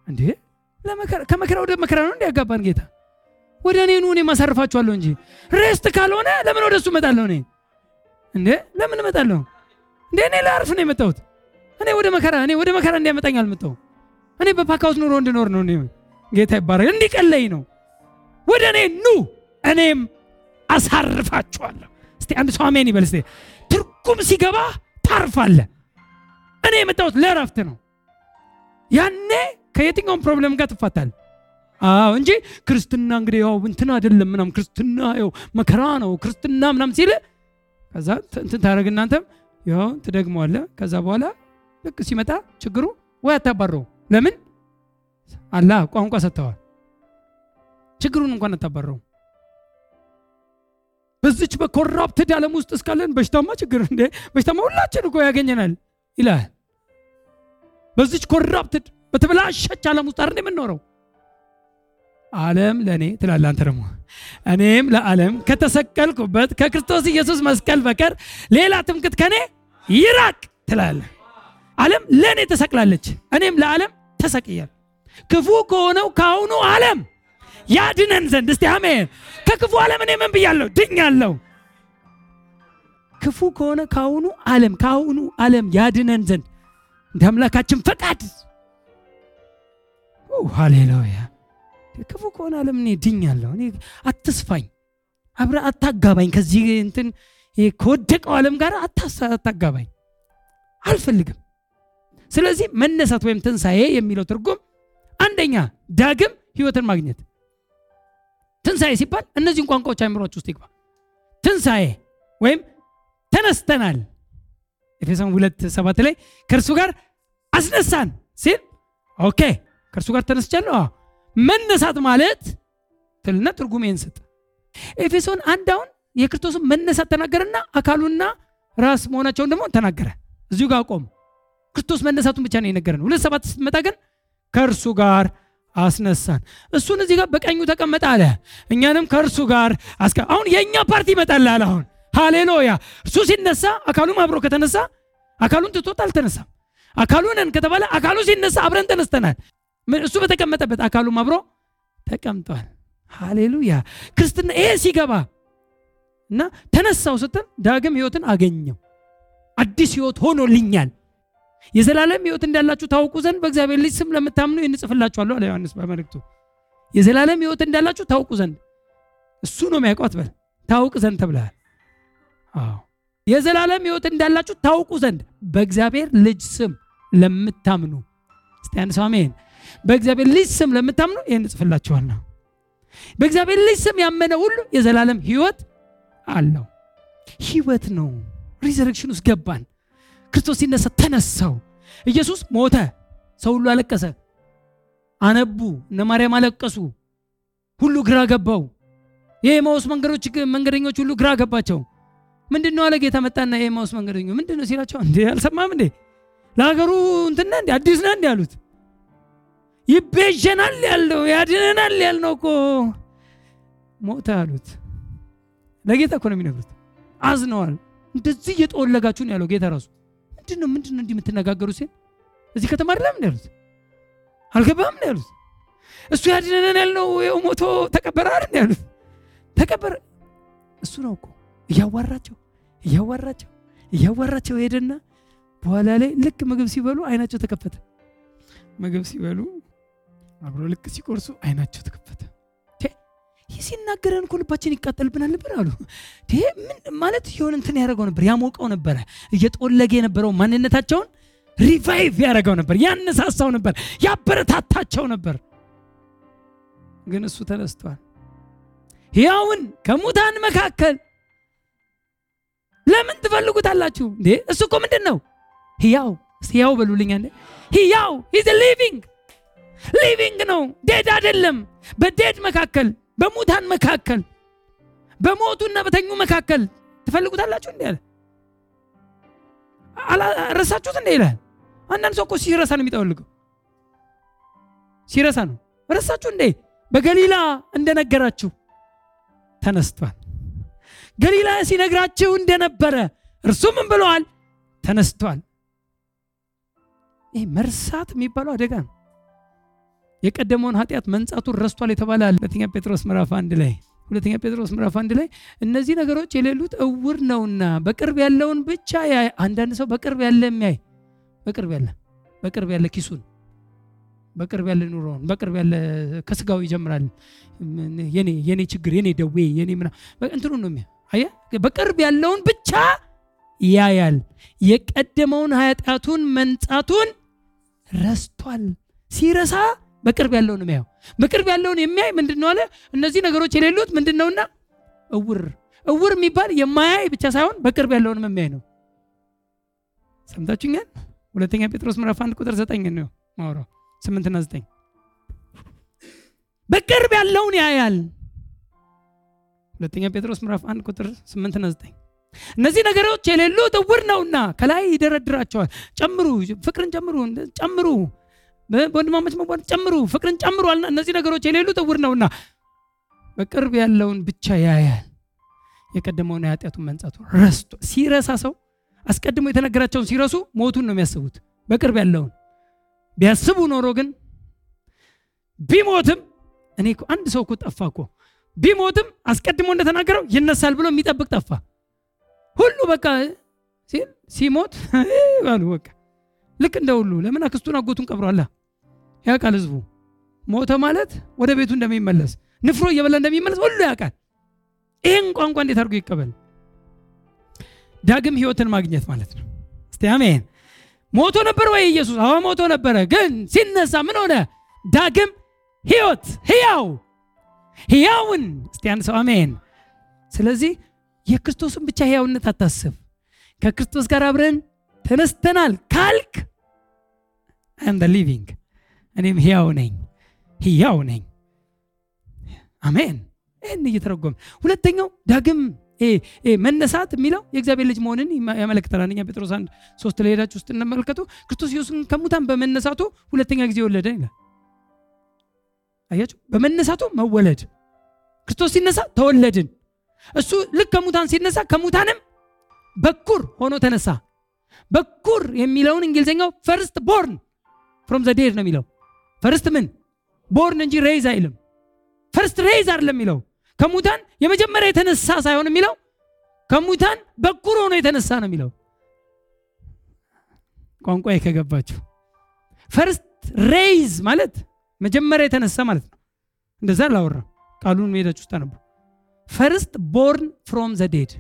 እንዴ ከመከራ ወደ መከራ ነው እንዲያጋባን ጌታ ወደ እኔ ኑ እኔ ማሳርፋችኋለሁ እንጂ ሬስት ካልሆነ ለምን ወደ እሱ እመጣለሁ? እኔ እንዴ ለምን እመጣለሁ? እንዴ እኔ ላርፍ ነው የመጣሁት። እኔ ወደ መከራ እኔ ወደ መከራ እንዲያመጣኝ አልመጣሁም። እኔ በፓካውስ ኑሮ እንድኖር ነው። ጌታ ይባረክ እንዲቀለኝ ነው። ወደ እኔ ኑ እኔም አሳርፋችኋለሁ። እስቲ አንድ ሰው አሜን ይበል። እስቲ ትርጉም ሲገባ ታርፋለህ። እኔ የመጣሁት ለእረፍት ነው። ያኔ ከየትኛውም problem ጋር ትፋታል። አዎ እንጂ ክርስትና እንግዲህ ያው እንትን አይደለም ምናም ክርስትና ያው መከራ ነው ክርስትና ምናም ሲል ከዛ እንትን ታደርግ እናንተም ያው ትደግመዋለህ። ከዛ በኋላ ልክ ሲመጣ ችግሩ ወይ አታባረው። ለምን አላ ቋንቋ ሰጥተዋል። ችግሩን እንኳን አታባረው። በዚች በ corrupted ዓለም ውስጥ እስካለን በሽታማ ችግር እንደ በሽታማ ሁላችን እኮ ያገኘናል ይላል። በዚች ኮራፕትድ በተበላሸች ዓለም ውስጥ አይደል የምንኖረው? ዓለም ለእኔ ትላለህ አንተ ደግሞ እኔም ለዓለም ከተሰቀልኩበት ከክርስቶስ ኢየሱስ መስቀል በቀር ሌላ ትምክት ከኔ ይራቅ ትላለህ። ዓለም ለእኔ ተሰቅላለች፣ እኔም ለዓለም ተሰቅያል። ክፉ ከሆነው ከአሁኑ ዓለም ያድነን ዘንድ እስቲ አሜን። ከክፉ ዓለም እኔ ምን ብያለሁ? ድኛለሁ። ክፉ ከሆነ ከአሁኑ ዓለም ከአሁኑ ዓለም ያድነን ዘንድ እንደ አምላካችን ፈቃድ ሃሌሉያ። ክፉ ከሆነ ዓለም እኔ ድኛለሁ። አትስፋኝ፣ አብረህ አታጋባኝ፣ ከዚህ እንትን ከወደቀው ዓለም ጋር አታጋባኝ፣ አልፈልግም። ስለዚህ መነሳት ወይም ትንሣኤ የሚለው ትርጉም አንደኛ ዳግም ህይወትን ማግኘት ትንሣኤ ሲባል እነዚህን ቋንቋዎች አይምሯችሁ ውስጥ ይግባ። ትንሣኤ ወይም ተነስተናል። ኤፌሶን ሁለት ሰባት ላይ ከእርሱ ጋር አስነሳን ሲል okay ከእርሱ ጋር ተነስቻለሁ። መነሳት ማለት ትልና ትርጉም ይህን ስጥ። ኤፌሶን አንድ አሁን የክርስቶስን መነሳት ተናገረና አካሉና ራስ መሆናቸውን ደግሞ ተናገረ። እዚሁ ጋር ቆሙ። ክርስቶስ መነሳቱን ብቻ ነው የነገረን። ሁለት ሰባት ስትመጣ ግን ከእርሱ ጋር አስነሳን። እሱን እዚህ ጋር በቀኙ ተቀመጠ አለ። እኛንም ከእርሱ ጋር አስቀ አሁን የእኛ ፓርቲ ይመጣል አለ። አሁን ሃሌሉያ። እርሱ ሲነሳ አካሉም አብሮ ከተነሳ አካሉን ትቶት አልተነሳም። አካሉ ነን ከተባለ አካሉ ሲነሳ አብረን ተነስተናል። እሱ በተቀመጠበት አካሉም አብሮ ተቀምጧል። ሃሌሉያ። ክርስትና ይሄ ሲገባ እና ተነሳው ስትል ዳግም ህይወትን አገኘው። አዲስ ህይወት ሆኖልኛል። የዘላለም ህይወት እንዳላችሁ ታውቁ ዘንድ በእግዚአብሔር ልጅ ስም ለምታምኑ እንጽፍላችኋለሁ አለ ዮሐንስ በመልእክቱ። የዘላለም ህይወት እንዳላችሁ ታውቁ ዘንድ እሱ ነው የሚያውቀው አትበል፣ ታውቅ ዘንድ ተብለሃል። የዘላለም ህይወት እንዳላችሁ ታውቁ ዘንድ በእግዚአብሔር ልጅ ስም ለምታምኑ እስቲ አንድ በእግዚአብሔር ልጅ ስም ለምታምኑ ይህን እጽፍላችኋለሁ። በእግዚአብሔር ልጅ ስም ያመነ ሁሉ የዘላለም ህይወት አለው። ህይወት ነው። resurrection ውስጥ ገባን። ክርስቶስ ሲነሳ ተነሳው። ኢየሱስ ሞተ። ሰው ሁሉ አለቀሰ፣ አነቡ። እነ ማርያም አለቀሱ። ሁሉ ግራ ገባው። የኤማውስ መንገዶች መንገደኞች ሁሉ ግራ ገባቸው። ምንድን ነው አለ ጌታ መጣና የኤማውስ መንገደኞች ምንድን ነው ሲላቸው፣ እንዴ አልሰማም እንዴ ለሀገሩ እንትና እንዴ አዲስ ነህ እንዴ አሉት። ይቤዠናል ያለው ያድነናል ያልነው እኮ ሞተ አሉት። ለጌታ እኮ ነው የሚነግሩት። አዝነዋል። እንደዚህ እየጠወለጋችሁ ነው ያለው ጌታ ራሱ። ምንድን ነው ምንድን ነው እንዲህ የምትነጋገሩ ሲል እዚህ ከተማ አይደለም እንዲ ያሉት አልገባም እንዲ ያሉት እሱ ያድነናል ያልነው ይኸው ሞቶ ተቀበረ አይደል ያሉት ተቀበረ። እሱ ነው እኮ እያዋራቸው እያዋራቸው እያዋራቸው ሄደና በኋላ ላይ ልክ ምግብ ሲበሉ አይናቸው ተከፈተ። ምግብ ሲበሉ አብሮ ልክ ሲቆርሱ አይናቸው ተከፈተ። ሲናገረን እኮ ልባችን ይቃጠልብናል ነበር አሉ። ማለት የሆነ እንትን ያደረገው ነበር፣ ያሞቀው ነበረ። እየጦለገ የነበረው ማንነታቸውን revive ያደረገው ነበር፣ ያነሳሳው ነበር፣ ያበረታታቸው ነበር። ግን እሱ ተነስቷል። ሕያውን ከሙታን መካከል ለምን ትፈልጉታላችሁ እንዴ? እሱ እኮ ምንድን ነው? ሕያው ሕያው በሉልኛ። is living living ነው፣ dead አይደለም። በ dead መካከል በሙታን መካከል በሞቱና በተኙ መካከል ትፈልጉታላችሁ እንዴ? አለ ረሳችሁት እንዴ ይላል። አንዳንድ ሰው እኮ ሲረሳ ነው የሚጠወልገው። ሲረሳ ነው። ረሳችሁ እንዴ? በገሊላ እንደነገራችሁ ተነስቷል። ገሊላ ሲነግራችሁ እንደነበረ እርሱ ምን ብለዋል? ተነስቷል። ይህ መርሳት የሚባለው አደጋ ነው። የቀደመውን ኃጢአት መንጻቱን ረስቷል የተባለ አለ። ሁለተኛ ጴጥሮስ ምዕራፍ አንድ ላይ ሁለተኛ ጴጥሮስ ምዕራፍ አንድ ላይ እነዚህ ነገሮች የሌሉት እውር ነውና በቅርብ ያለውን ብቻ ያይ። አንዳንድ ሰው በቅርብ ያለ የሚያይ በቅርብ ያለ በቅርብ ያለ ኪሱን በቅርብ ያለ ኑሮውን በቅርብ ያለ ከስጋው ይጀምራል። የኔ የኔ ችግር የኔ ደዌ የኔ ምና እንትኑን ነው የሚያ አየህ፣ በቅርብ ያለውን ብቻ ያያል። የቀደመውን ኃጢአቱን መንጻቱን ረስቷል። ሲረሳ በቅርብ ያለውን የሚያየው በቅርብ ያለውን የሚያይ ምንድን ነው አለ? እነዚህ ነገሮች የሌሉት ምንድን ነውና እውር እውር የሚባል የማያይ ብቻ ሳይሆን በቅርብ ያለውን የሚያይ ነው። ሰምታችሁኛል? ሁለተኛ ጴጥሮስ ምዕራፍ አንድ ቁጥር ዘጠኝ ነው ማውራው ስምንትና ዘጠኝ በቅርብ ያለውን ያያል። ሁለተኛ ጴጥሮስ ምዕራፍ አንድ ቁጥር ስምንትና ዘጠኝ እነዚህ ነገሮች የሌሉት እውር ነውና ከላይ ይደረድራቸዋል። ጨምሩ፣ ፍቅርን ጨምሩ፣ ጨምሩ በወንድማማች መዋደድ ጨምሩ፣ ፍቅርን ጨምሩ እነዚህ ነገሮች የሌሉት እውር ነውና በቅርብ ያለውን ብቻ ያያል። የቀደመውን የኃጢአቱን መንጻቱ ረስቶ ሲረሳ ሰው አስቀድሞ የተነገራቸውን ሲረሱ ሞቱን ነው የሚያስቡት። በቅርብ ያለውን ቢያስቡ ኖሮ ግን ቢሞትም እኔ አንድ ሰው እኮ ጠፋ እኮ ቢሞትም አስቀድሞ እንደተናገረው ይነሳል ብሎ የሚጠብቅ ጠፋ። ሁሉ በቃ ሲሞት በቃ ልክ እንደ ሁሉ ለምን አክስቱን አጎቱን ቀብሯላ ያውቃል ህዝቡ። ሞተ ማለት ወደ ቤቱ እንደሚመለስ ንፍሮ እየበላ እንደሚመለስ ሁሉ ያውቃል። ይህን ቋንቋ እንዴት አድርጎ ይቀበል? ዳግም ህይወትን ማግኘት ማለት ነው። እስቲ አሜን። ሞቶ ነበር ወይ ኢየሱስ? አዎ ሞቶ ነበረ። ግን ሲነሳ ምን ሆነ? ዳግም ህይወት፣ ህያው ህያውን። እስቲ አንድ ሰው አሜን። ስለዚህ የክርስቶስን ብቻ ህያውነት አታስብ። ከክርስቶስ ጋር አብረን ተነስተናል ካልክ am living እኔም ህያው ነኝ፣ ህያው ነኝ። አሜን። ይህን እየተረጎመ ሁለተኛው ዳግም መነሳት የሚለው የእግዚአብሔር ልጅ መሆንን ያመለክታል። አንደኛ ጴጥሮስ አንድ ሶስት ላይ ውስጥ እንመልከቱ። ክርስቶስ ኢየሱስን ከሙታን በመነሳቱ ሁለተኛ ጊዜ ወለደ ይላል። አያችሁ፣ በመነሳቱ መወለድ። ክርስቶስ ሲነሳ ተወለድን። እሱ ልክ ከሙታን ሲነሳ ከሙታንም በኩር ሆኖ ተነሳ። በኩር የሚለውን እንግሊዝኛው first born from the ነው የሚለው። first ምን born እንጂ raise አይልም። first raise አይደለም የሚለው ከሙታን የመጀመሪያ የተነሳ ሳይሆን የሚለው ከሙታን በኩር ሆኖ የተነሳ ነው የሚለው። ቋንቋ ከገባችሁ first raise ማለት መጀመሪያ የተነሳ ማለት ነው። እንደዛ ላወራ ቃሉን ሄዳችሁ ውስጥ first born from the dead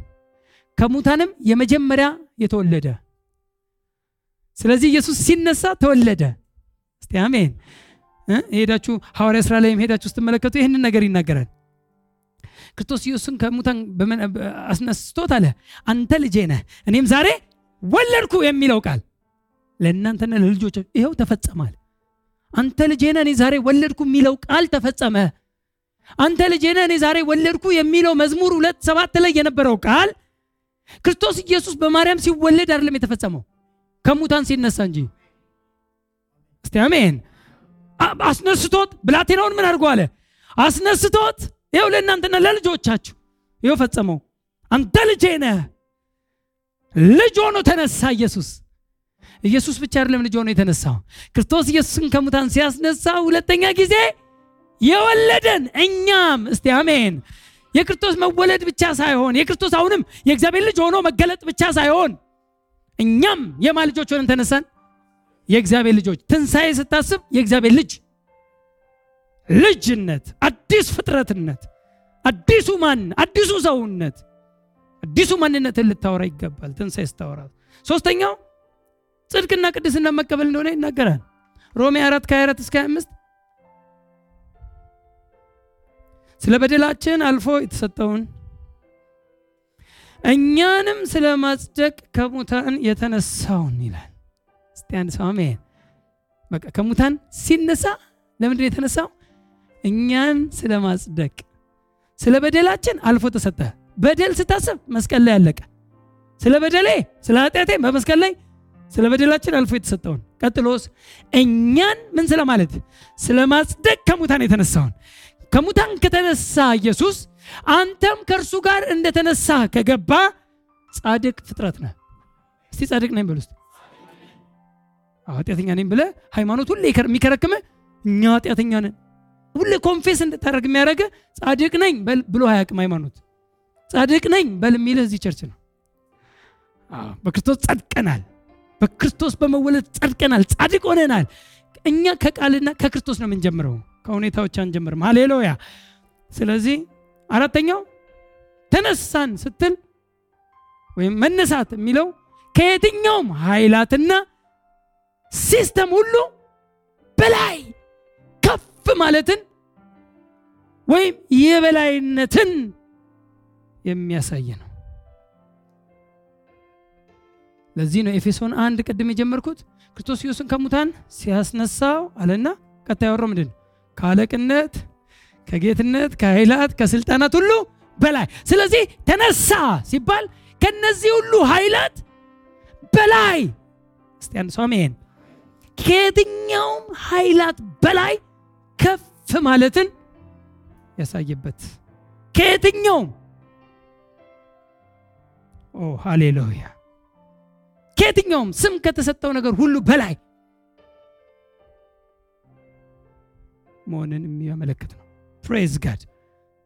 ከሙታንም የመጀመሪያ የተወለደ ስለዚህ ኢየሱስ ሲነሳ ተወለደ። እስቲ አሜን። ሄዳችሁ ሐዋርያ ስራ ላይም ሄዳችሁ ስትመለከቱ ይህንን ነገር ይናገራል። ክርስቶስ ኢየሱስን ከሙታን አስነስቶት አለ። አንተ ልጄ ነህ እኔም ዛሬ ወለድኩ የሚለው ቃል ለእናንተና ለልጆች ይኸው ተፈጸማል። አንተ ልጄ ነህ እኔ ዛሬ ወለድኩ የሚለው ቃል ተፈጸመ። አንተ ልጄ ነህ እኔ ዛሬ ወለድኩ የሚለው መዝሙር ሁለት ሰባት ላይ የነበረው ቃል ክርስቶስ ኢየሱስ በማርያም ሲወለድ አይደለም የተፈጸመው ከሙታን ሲነሳ እንጂ። እስቲ አሜን አስነስቶት ብላቴናውን ምን አድርጎ አለ? አስነስቶት ይኸው ለእናንተና ለልጆቻችሁ ይኸው ፈጸመው። አንተ ልጄ ነህ። ልጅ ሆኖ ተነሳ ኢየሱስ። ኢየሱስ ብቻ አይደለም ልጅ ሆኖ የተነሳው። ክርስቶስ ኢየሱስን ከሙታን ሲያስነሳ ሁለተኛ ጊዜ የወለደን እኛም። እስቲ አሜን። የክርስቶስ መወለድ ብቻ ሳይሆን የክርስቶስ አሁንም የእግዚአብሔር ልጅ ሆኖ መገለጥ ብቻ ሳይሆን እኛም የማ ልጆች ሆነን ተነሳን የእግዚአብሔር ልጆች ትንሣኤ ስታስብ የእግዚአብሔር ልጅ። ልጅነት አዲስ ፍጥረትነት አዲሱ ማን አዲሱ ሰውነት አዲሱ ማንነትን ልታወራ ይገባል። ትንሣኤ ስታወራ ሶስተኛው ጽድቅና ቅድስና መቀበል እንደሆነ ይናገራል። ሮሜ 4 ከ24 እስከ 25 ስለ በደላችን አልፎ የተሰጠውን እኛንም ስለ ማጽደቅ ከሙታን የተነሳውን ይላል አንድ ሰው አሜን። በቃ ከሙታን ሲነሳ ለምንድን የተነሳው? እኛን ስለ ማጽደቅ ስለ በደላችን አልፎ ተሰጠ። በደል ስታስብ መስቀል ላይ ያለቀ ስለ በደሌ ስለ ኃጢአቴ በመስቀል ላይ ስለ በደላችን አልፎ የተሰጠውን። ቀጥሎስ እኛን ምን ስለማለት? ስለ ማጽደቅ ከሙታን የተነሳውን። ከሙታን ከተነሳ ኢየሱስ አንተም ከእርሱ ጋር እንደተነሳ ከገባ ጻድቅ ፍጥረት ነህ። እስቲ ጻድቅ ነኝ በሉ ኃጢአተኛ ነኝ ብለ ሃይማኖት ሁሌ የሚከረክመ እኛ ኃጢአተኛ ነን። ሁሌ confess እንድታደርግ የሚያደረገ ጻድቅ ነኝ በል ብሎ አያውቅም ሃይማኖት። ጻድቅ ነኝ በል የሚልህ እዚህ church ነው። በክርስቶስ ጸድቀናል። በክርስቶስ በመወለድ ጸድቀናል። ጻድቅ ሆነናል። እኛ ከቃልና ከክርስቶስ ነው የምንጀምረው። ከሁኔታዎች አንጀምርም። ሃሌሉያ! ስለዚህ አራተኛው ተነሳን ስትል ወይም መነሳት የሚለው ከየትኛውም ኃይላትና system ሁሉ በላይ ከፍ ማለትን ወይም የበላይነትን የሚያሳይ ነው። ለዚህ ነው ኤፌሶን አንድ ቅድም የጀመርኩት። ክርስቶስ ኢየሱስን ከሙታን ሲያስነሳው አለና ቀጣይ ያወራው ምንድን ከአለቅነት ከጌትነት ከኃይላት ከስልጣናት ሁሉ በላይ። ስለዚህ ተነሳ ሲባል ከነዚህ ሁሉ ኃይላት በላይ። እስቲ አንድ ከየትኛውም ኃይላት በላይ ከፍ ማለትን ያሳየበት። ከየትኛውም? ኦ ሃሌሉያ! ከየትኛውም ስም ከተሰጠው ነገር ሁሉ በላይ መሆንን የሚያመለክት ነው። praise God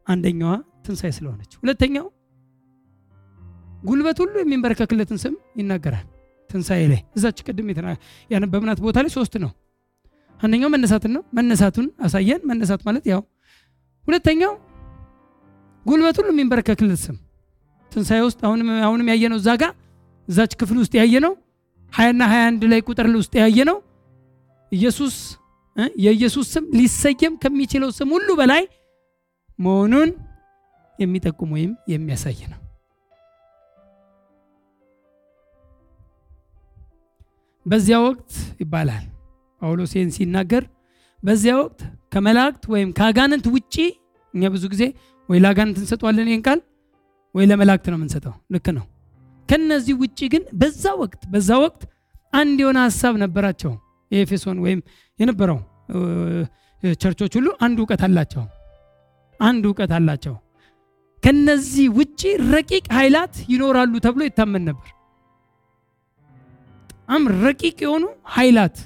አንደኛዋ ትንሣኤ ስለሆነች። ሁለተኛው ጉልበት ሁሉ የሚንበረከክለትን ስም ይናገራል ትንሣኤ ላይ እዛች ቅድም ያነበብናት ቦታ ላይ ሶስት ነው። አንደኛው መነሳትን ነው። መነሳቱን አሳየን። መነሳት ማለት ያው ሁለተኛው ጉልበት ሁሉ የሚንበረከክለት ስም። ትንሣኤ ውስጥ አሁንም ያየነው እዛ ጋ እዛች ክፍል ውስጥ ያየነው ሀያና ሀያ አንድ ላይ ቁጥር ውስጥ ያየነው ኢየሱስ የኢየሱስ ስም ሊሰየም ከሚችለው ስም ሁሉ በላይ መሆኑን የሚጠቁም ወይም የሚያሳይ ነው በዚያ ወቅት ይባላል። ጳውሎስ ይህን ሲናገር በዚያ ወቅት ከመላእክት ወይም ከአጋንንት ውጪ እኛ ብዙ ጊዜ ወይ ለአጋንንት እንሰጠዋለን ይህን ቃል ወይ ለመላእክት ነው የምንሰጠው። ልክ ነው። ከነዚህ ውጪ ግን በዛ ወቅት በዛ ወቅት አንድ የሆነ ሀሳብ ነበራቸው። የኤፌሶን ወይም የነበረው ቸርቾች ሁሉ አንድ እውቀት አላቸው። አንድ እውቀት አላቸው። ከነዚህ ውጪ ረቂቅ ኃይላት ይኖራሉ ተብሎ ይታመን ነበር በጣም ረቂቅ የሆኑ ኃይላት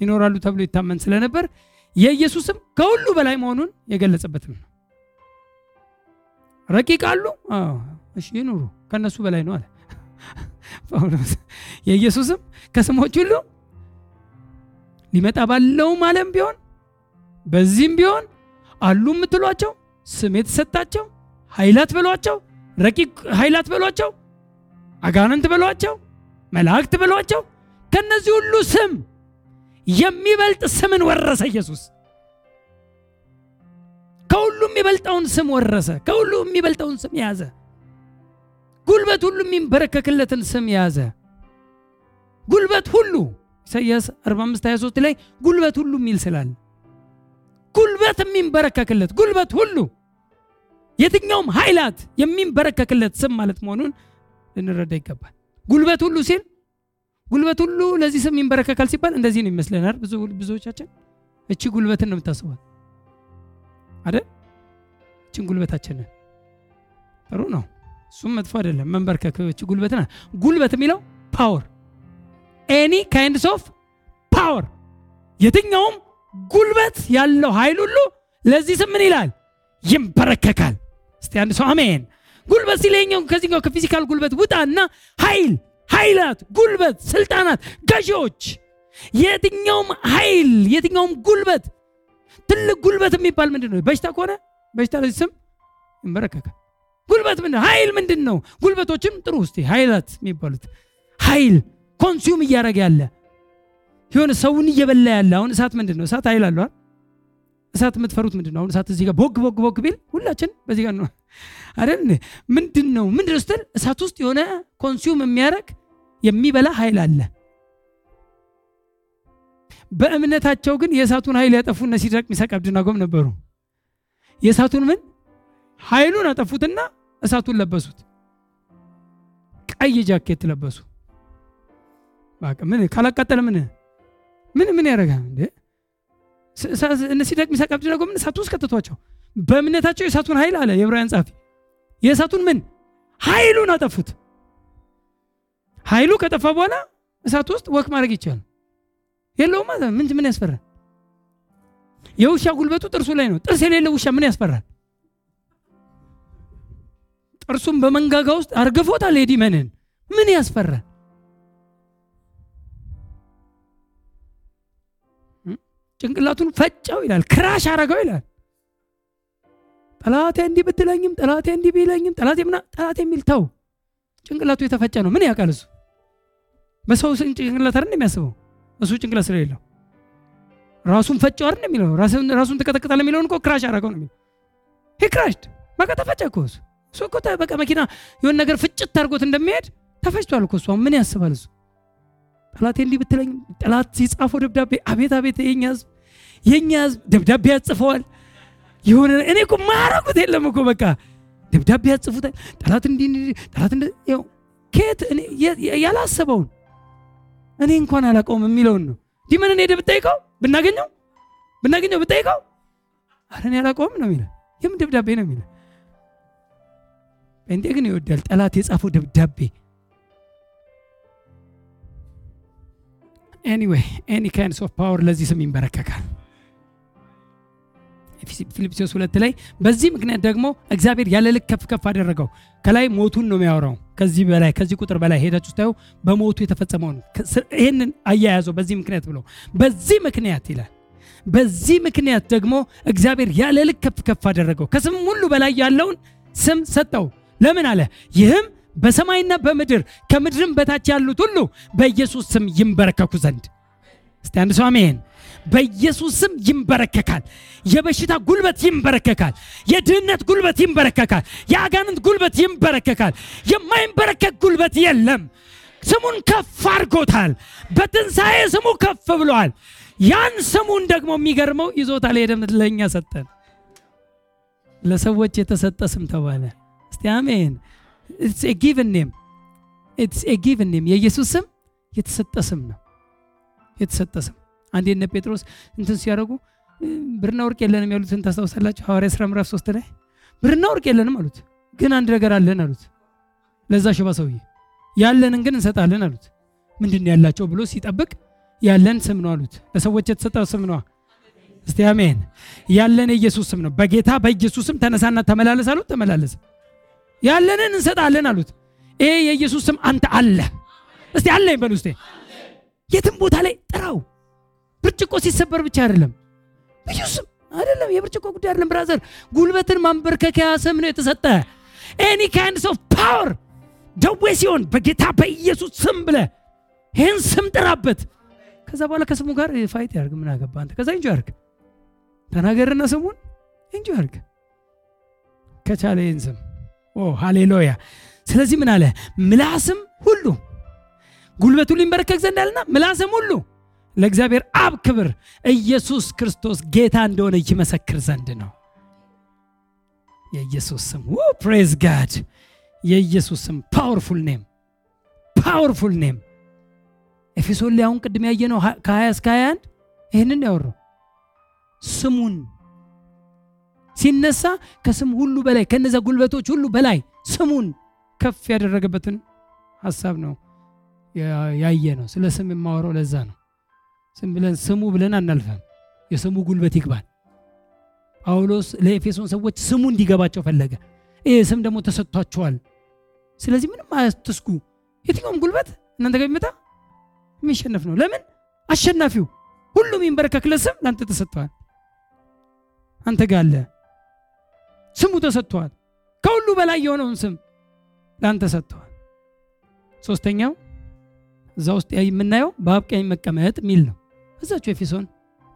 ይኖራሉ ተብሎ ይታመን ስለነበር የኢየሱስም ከሁሉ በላይ መሆኑን የገለጸበትም ነው። ረቂቅ አሉ? እሺ ይኑሩ። ከነሱ በላይ ነው አለ ጳውሎስ። የኢየሱስም ከስሞች ሁሉ ሊመጣ ባለውም ዓለም ቢሆን በዚህም ቢሆን አሉ የምትሏቸው ስም የተሰጣቸው ኃይላት በሏቸው ረቂቅ ኃይላት በሏቸው አጋንንት በሏቸው መላእክት በሏቸው ከነዚህ ሁሉ ስም የሚበልጥ ስምን ወረሰ ኢየሱስ ከሁሉ የሚበልጠውን ስም ወረሰ። ከሁሉ የሚበልጠውን ስም ያዘ። ጉልበት ሁሉ የሚንበረከክለትን ስም ያዘ። ጉልበት ሁሉ ኢሳይያስ 45 23 ላይ ጉልበት ሁሉ የሚል ስላለ ጉልበት የሚንበረከክለት ጉልበት ሁሉ የትኛውም ኃይላት የሚንበረከክለት ስም ማለት መሆኑን ልንረዳ ይገባል። ጉልበት ሁሉ ሲል ጉልበት ሁሉ ለዚህ ስም ይንበረከካል ሲባል እንደዚህ ነው ይመስለናል። ብዙ ብዙዎቻችን እቺ ጉልበትን ነው የምታስቧል አይደል? እቺን ጉልበታችንን ጥሩ ነው፣ እሱም መጥፎ አይደለም። መንበርከክ እቺ ጉልበት ጉልበት የሚለው power any kinds of power የትኛውም ጉልበት ያለው ኃይል ሁሉ ለዚህ ስም ምን ይላል? ይንበረከካል። እስቲ አንድ ሰው አሜን። ጉልበት ሲለኛው ከዚህኛው ከፊዚካል ጉልበት ውጣና ኃይል፣ ኃይላት፣ ጉልበት፣ ስልጣናት፣ ገዢዎች፣ የትኛውም ኃይል፣ የትኛውም ጉልበት፣ ትልቅ ጉልበት የሚባል ምንድን ነው? በሽታ ከሆነ በሽታ ለዚህ ስም ይንበረከካል። ጉልበት ምንድን ኃይል ምንድን ነው? ጉልበቶችም ጥሩ ውስጥ ኃይላት የሚባሉት ኃይል ኮንሱም እያደረገ ያለ የሆነ ሰውን እየበላ ያለ አሁን እሳት ምንድን ነው? እሳት ኃይል አለዋል። እሳት የምትፈሩት ምንድን ነው? አሁን እሳት እዚህ ጋር ቦግ ቦግ ቦግ ቢል ሁላችን በዚህ ጋር ነው አይደል? ምንድን ነው ምንድን ስትል እሳት ውስጥ የሆነ ኮንሱም የሚያደርግ የሚበላ ኃይል አለ። በእምነታቸው ግን የእሳቱን ኃይል ያጠፉ እነ ሲድራቅ ሚሳቅ አብደናጎም ነበሩ። የእሳቱን ምን ኃይሉን አጠፉትና እሳቱን ለበሱት። ቀይ ጃኬት ለበሱ። ምን ካላቃጠለ ምን ምን ምን ያደርጋል ሲድራቅ ሚሳቅ አብደናጎ ምን እሳቱ ውስጥ ከተቷቸው። በእምነታቸው የእሳቱን ኃይል አለ የዕብራውያን ጻፊ የእሳቱን ምን ኃይሉን አጠፉት። ኃይሉ ከጠፋ በኋላ እሳት ውስጥ ወክ ማድረግ ይቻላል የለውም ማለት ምን ምን ያስፈራል? የውሻ ጉልበቱ ጥርሱ ላይ ነው። ጥርስ የሌለው ውሻ ምን ያስፈራል? ጥርሱን በመንጋጋ ውስጥ አርግፎታል። የዲመንን ምን ያስፈራል? ጭንቅላቱን ፈጨው ይላል። ክራሽ አረገው ይላል። ጠላቴ እንዲህ ብትለኝም ጠላቴ እንዲህ ቢለኝም ጠላቴ ምና ጠላቴ የሚል ተው። ጭንቅላቱ የተፈጨ ነው። ምን ያውቃል እሱ? በሰው ጭንቅላት አይደል የሚያስበው እሱ ጭንቅላት ስለሌለው ራሱን ፈጨው አይደል የሚለው ራሱን ትቀጠቅጣለህ የሚለውን እኮ ክራሽ አረገው ነው የሚለው። ሂ ክራሽድ በቃ ተፈጨ እኮ እሱ እኮ በቃ መኪና የሆነ ነገር ፍጭት አድርጎት እንደሚሄድ ተፈጭቷል እኮ እሱ። ምን ያስባል እሱ? ጠላቴ እንዲህ ብትለኝ ጠላት ሲጻፈው ደብዳቤ አቤት አቤት የኛ ህዝብ የኛ ህዝብ ደብዳቤ ያጽፈዋል። የሆነ እኔ እኮ ማያረጉት የለም እኮ በቃ ደብዳቤ ያጽፉታል። ጠላት እንዲህ ጠላት ከየት ያላሰበውን እኔ እንኳን አላውቀውም የሚለውን ነው። ዲመንን ሄደህ ብጠይቀው ብናገኘው ብናገኘው ብጠይቀው ኧረ እኔ አላውቀውም ነው የሚለው። የምን ደብዳቤ ነው የሚለው? ጴንጤ ግን ይወዳል ጠላት የጻፈው ደብዳቤ። anyway any kinds of power ለዚህ ስም ይንበረከካል። ፊልጵስዩስ ሁለት ላይ በዚህ ምክንያት ደግሞ እግዚአብሔር ያለ ልክ ከፍ ከፍ አደረገው። ከላይ ሞቱን ነው የሚያወራው። ከዚህ በላይ ከዚህ ቁጥር በላይ ሄዳችሁ ስታዩ በሞቱ የተፈጸመውን ይህንን አያያዘው። በዚህ ምክንያት ብሎ በዚህ ምክንያት ይላል። በዚህ ምክንያት ደግሞ እግዚአብሔር ያለ ልክ ከፍ ከፍ አደረገው፣ ከስም ሁሉ በላይ ያለውን ስም ሰጠው። ለምን አለ? ይህም በሰማይና በምድር ከምድርም በታች ያሉት ሁሉ በኢየሱስ ስም ይንበረከኩ ዘንድ። እስቲ አንድ ሰው አሜን። በኢየሱስ ስም ይንበረከካል። የበሽታ ጉልበት ይንበረከካል። የድህነት ጉልበት ይንበረከካል። የአጋንንት ጉልበት ይንበረከካል። የማይንበረከክ ጉልበት የለም። ስሙን ከፍ አድርጎታል። በትንሣኤ ስሙ ከፍ ብሏል። ያን ስሙን ደግሞ የሚገርመው ይዞታል። ሄደም ለእኛ ሰጠን። ለሰዎች የተሰጠ ስም ተባለ። እስቲ አሜን። it's a given name it's a given name። የኢየሱስ ስም የተሰጠ ስም ነው። የተሰጠ ስም አንዴ እነ ጴጥሮስ እንትን ሲያደርጉ ብርና ወርቅ የለንም ያሉትን ታስታውሳላችሁ? ሐዋርያ ሥራ ምዕራፍ ሶስት ላይ ብርና ወርቅ የለንም አሉት፣ ግን አንድ ነገር አለን አሉት። ለዛ ሽባ ሰውዬ ያለንን ግን እንሰጣለን አሉት። ምንድን ያላቸው ብሎ ሲጠብቅ ያለን ስም ነው አሉት። ለሰዎች የተሰጠ ስም ነው። እስቲ አሜን። ያለን የኢየሱስ ስም ነው። በጌታ በኢየሱስ ስም ተነሳና ተመላለስ አሉት። ተመላለሰ። ያለንን እንሰጣለን አሉት። ይሄ የኢየሱስ ስም አንተ አለ። እስቲ አለኝ በሉ። እስቲ የትም ቦታ ላይ ጥራው። ብርጭቆ ሲሰበር ብቻ አይደለም ኢየሱስ አይደለም። የብርጭቆ ጉዳይ አይደለም brother። ጉልበትን ማንበርከኪያ ስም ነው የተሰጠ። any kinds of power ደዌ ሲሆን በጌታ በኢየሱስ ስም ብለ ይህን ስም ጥራበት። ከዛ በኋላ ከስሙ ጋር fight ያርግ። ምን አገባ አንተ? ከዛ እንጂ ያርግ ተናገርና ስሙን እንጂ ያርግ። ከቻለ ይህን ስም ሃሌሉያ። ስለዚህ ምን አለ? ምላስም ሁሉ ጉልበቱ ሊንበረከክ ዘንድ አለና ምላስም ሁሉ ለእግዚአብሔር አብ ክብር ኢየሱስ ክርስቶስ ጌታ እንደሆነ ይመሰክር ዘንድ ነው። የኢየሱስ ስም praise God። የኢየሱስ ስም powerful name፣ powerful name። ኤፌሶን ላይ አሁን ቅድም ያየነው ከ20 እስከ 21 ይህንን ያወራው ስሙን ሲነሳ ከስም ሁሉ በላይ ከነዛ ጉልበቶች ሁሉ በላይ ስሙን ከፍ ያደረገበትን ሀሳብ ነው ያየ ነው። ስለ ስም የማወራው ለዛ ነው። ስም ብለን ስሙ ብለን አናልፈም። የስሙ ጉልበት ይግባል። ጳውሎስ ለኤፌሶን ሰዎች ስሙ እንዲገባቸው ፈለገ። ይህ ስም ደግሞ ተሰጥቷቸዋል። ስለዚህ ምንም አያትስጉ። የትኛውም ጉልበት እናንተ ጋር የሚመጣ የሚሸነፍ ነው። ለምን? አሸናፊው ሁሉም የሚንበረከክለት ስም ለአንተ ተሰጥተዋል። አንተ ጋር አለ። ስሙ ተሰጥተዋል። ከሁሉ በላይ የሆነውን ስም ለአንተ ሰጥተዋል። ሶስተኛው እዛ ውስጥ የምናየው በአብ ቀኝ መቀመጥ የሚል ነው። እዛቸው ኤፌሶን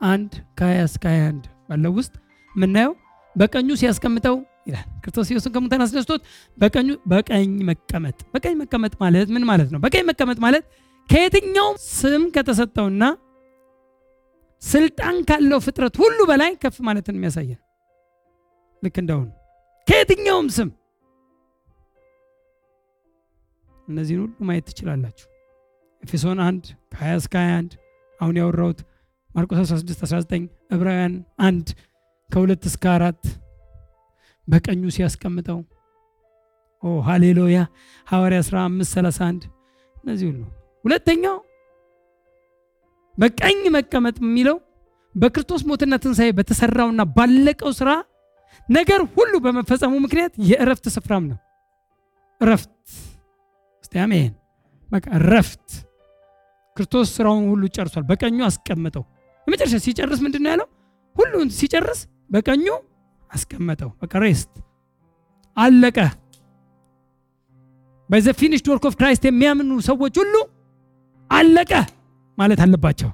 አንድ ከ20 እስከ 21 ባለው ውስጥ የምናየው በቀኙ ሲያስቀምጠው ይላል። ክርስቶስ ኢየሱስን ከሙታን አስነስቶት በቀኙ በቀኝ መቀመጥ። በቀኝ መቀመጥ ማለት ምን ማለት ነው? በቀኝ መቀመጥ ማለት ከየትኛውም ስም ከተሰጠውና ስልጣን ካለው ፍጥረት ሁሉ በላይ ከፍ ማለትን የሚያሳየን ልክ እንደሆኑ ከየትኛውም ስም እነዚህን ሁሉ ማየት ትችላላችሁ። ኤፌሶን 1 ከ20 እስከ 21 አሁን ያወራሁት ማርቆስ 16 19 ዕብራውያን 1 ከሁለት እስከ አራት በቀኙ ሲያስቀምጠው ኦ ሃሌሉያ ሐዋርያ 15 31 እነዚህ ሁሉ ሁለተኛው በቀኝ መቀመጥ የሚለው በክርስቶስ ሞትና ትንሣኤ በተሰራውና ባለቀው ስራ ነገር ሁሉ በመፈጸሙ ምክንያት የእረፍት ስፍራም ነው። እረፍት እስቲ አሜን። በቃ እረፍት ክርስቶስ ስራውን ሁሉ ጨርሷል። በቀኙ አስቀመጠው። የመጨረሻ ሲጨርስ ምንድን ነው ያለው? ሁሉን ሲጨርስ በቀኙ አስቀመጠው። በቃ rest አለቀ። በ the finished work of Christ የሚያምኑ ሰዎች ሁሉ አለቀ ማለት አለባቸው።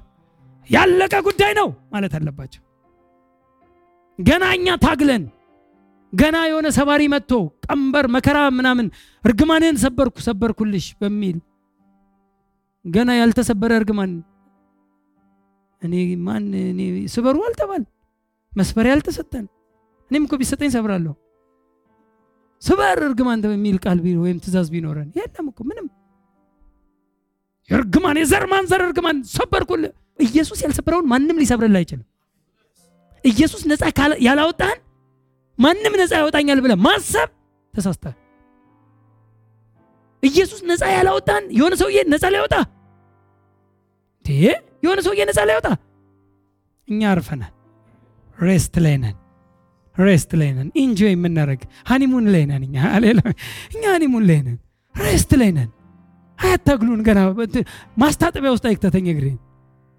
ያለቀ ጉዳይ ነው ማለት አለባቸው። ገና እኛ ታግለን ገና የሆነ ሰባሪ መጥቶ ቀንበር መከራ ምናምን እርግማንን ሰበርኩ ሰበርኩልሽ በሚል ገና ያልተሰበረ እርግማን እኔ ማን እኔ ስበሩ አልተባል መስፈሪያ አልተሰጠን። እኔም እኮ ቢሰጠኝ ሰብራለሁ። ስበር እርግማን የሚል ቃል ወይም ትእዛዝ ቢኖረን የለም እኮ ምንም የእርግማን የዘር ማንዘር እርግማን ሰበርኩል። ኢየሱስ ያልሰበረውን ማንም ሊሰብርልህ አይችልም። ኢየሱስ ነፃ ያላወጣህን ማንም ነፃ ያወጣኛል ብለህ ማሰብ ተሳስተህ። ኢየሱስ ነፃ ያላወጣህን የሆነ ሰውዬ ነፃ ሊያወጣ የሆነ ሰውዬ ነፃ ሊያወጣ እኛ አርፈናል። rest ላይ ነን። rest ላይ ነን። enjoy የምናደርግ honeymoon ላይ ነን። እኛ እኛ honeymoon ላይ ነን። rest ላይ ነን። አያታግሉን። ገና ማስታጠቢያ ውስጥ አይክተተኝ እግሬን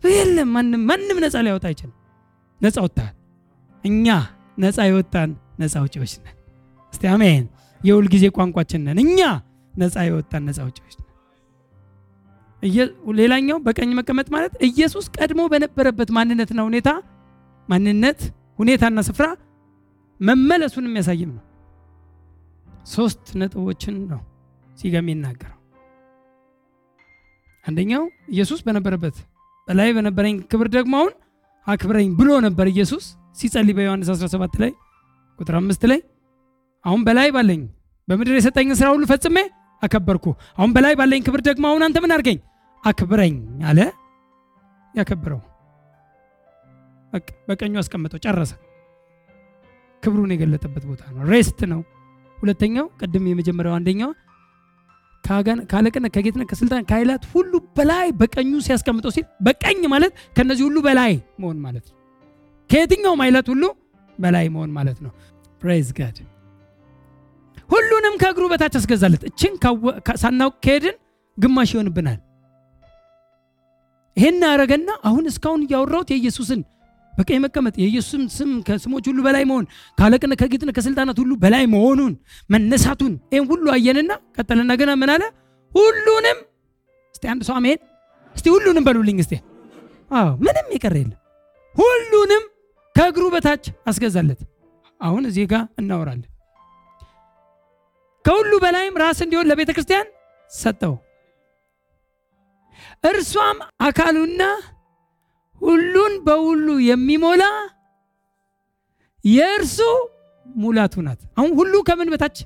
የለም። ማንም ነፃ ሊያወጣ አይችልም። ነፃ ወጥተሃል። እኛ ነፃ የወጣን ነፃ አውጪዎች ነን። እስቲ አሜን። የሁል ቋንቋችን ነን። እኛ ነፃ የወጣን ነፃ አውጪዎች ነን። ሌላኛው በቀኝ መቀመጥ ማለት ኢየሱስ ቀድሞ በነበረበት ማንነትና ሁኔታ ማንነት ሁኔታና ስፍራ መመለሱን የሚያሳይም ነው። ሶስት ነጥቦችን ነው ሲጋ የሚናገረው። አንደኛው ኢየሱስ በነበረበት በላይ በነበረኝ ክብር ደግሞ አሁን አክብረኝ ብሎ ነበር ኢየሱስ ሲጸልይ በዮሐንስ 17 ላይ ቁጥር አምስት ላይ አሁን በላይ ባለኝ በምድር የሰጠኝን ስራ ሁሉ ፈጽሜ አከበርኩ። አሁን በላይ ባለኝ ክብር ደግሞ አሁን አንተ ምን አድርገኝ አክብረኝ አለ። ያከብረው በቀኙ አስቀመጠው፣ ጨረሰ። ክብሩን የገለጠበት ቦታ ነው። ሬስት ነው። ሁለተኛው ቅድም የመጀመሪያው አንደኛው ከአለቅነት ከጌትነት ከስልጣን ከኃይላት ሁሉ በላይ በቀኙ ሲያስቀምጠው ሲል በቀኝ ማለት ከነዚህ ሁሉ በላይ መሆን ማለት ነው። ከየትኛውም ኃይላት ሁሉ በላይ መሆን ማለት ነው። praise God ሁሉንም ከእግሩ በታች አስገዛለት። እችን ሳናውቅ ከሄድን ግማሽ ይሆንብናል። ይሄን ያደረገና አሁን እስካሁን እያወራሁት የኢየሱስን በቀኝ መቀመጥ የኢየሱስም ስም ከስሞች ሁሉ በላይ መሆን ከአለቅነት ከጌትነት ከስልጣናት ሁሉ በላይ መሆኑን መነሳቱን ይህም ሁሉ አየንና ቀጠለና ገና ምን አለ? ሁሉንም እስቲ አንድ ሰው አሜን። እስቲ ሁሉንም በሉልኝ እስቲ። ምንም የቀረ የለም። ሁሉንም ከእግሩ በታች አስገዛለት። አሁን እዚህ ጋር እናወራለን። ከሁሉ በላይም ራስ እንዲሆን ለቤተ ክርስቲያን ሰጠው። እርሷም አካሉና ሁሉን በሁሉ የሚሞላ የእርሱ ሙላቱ ናት። አሁን ሁሉ ከምን በታች?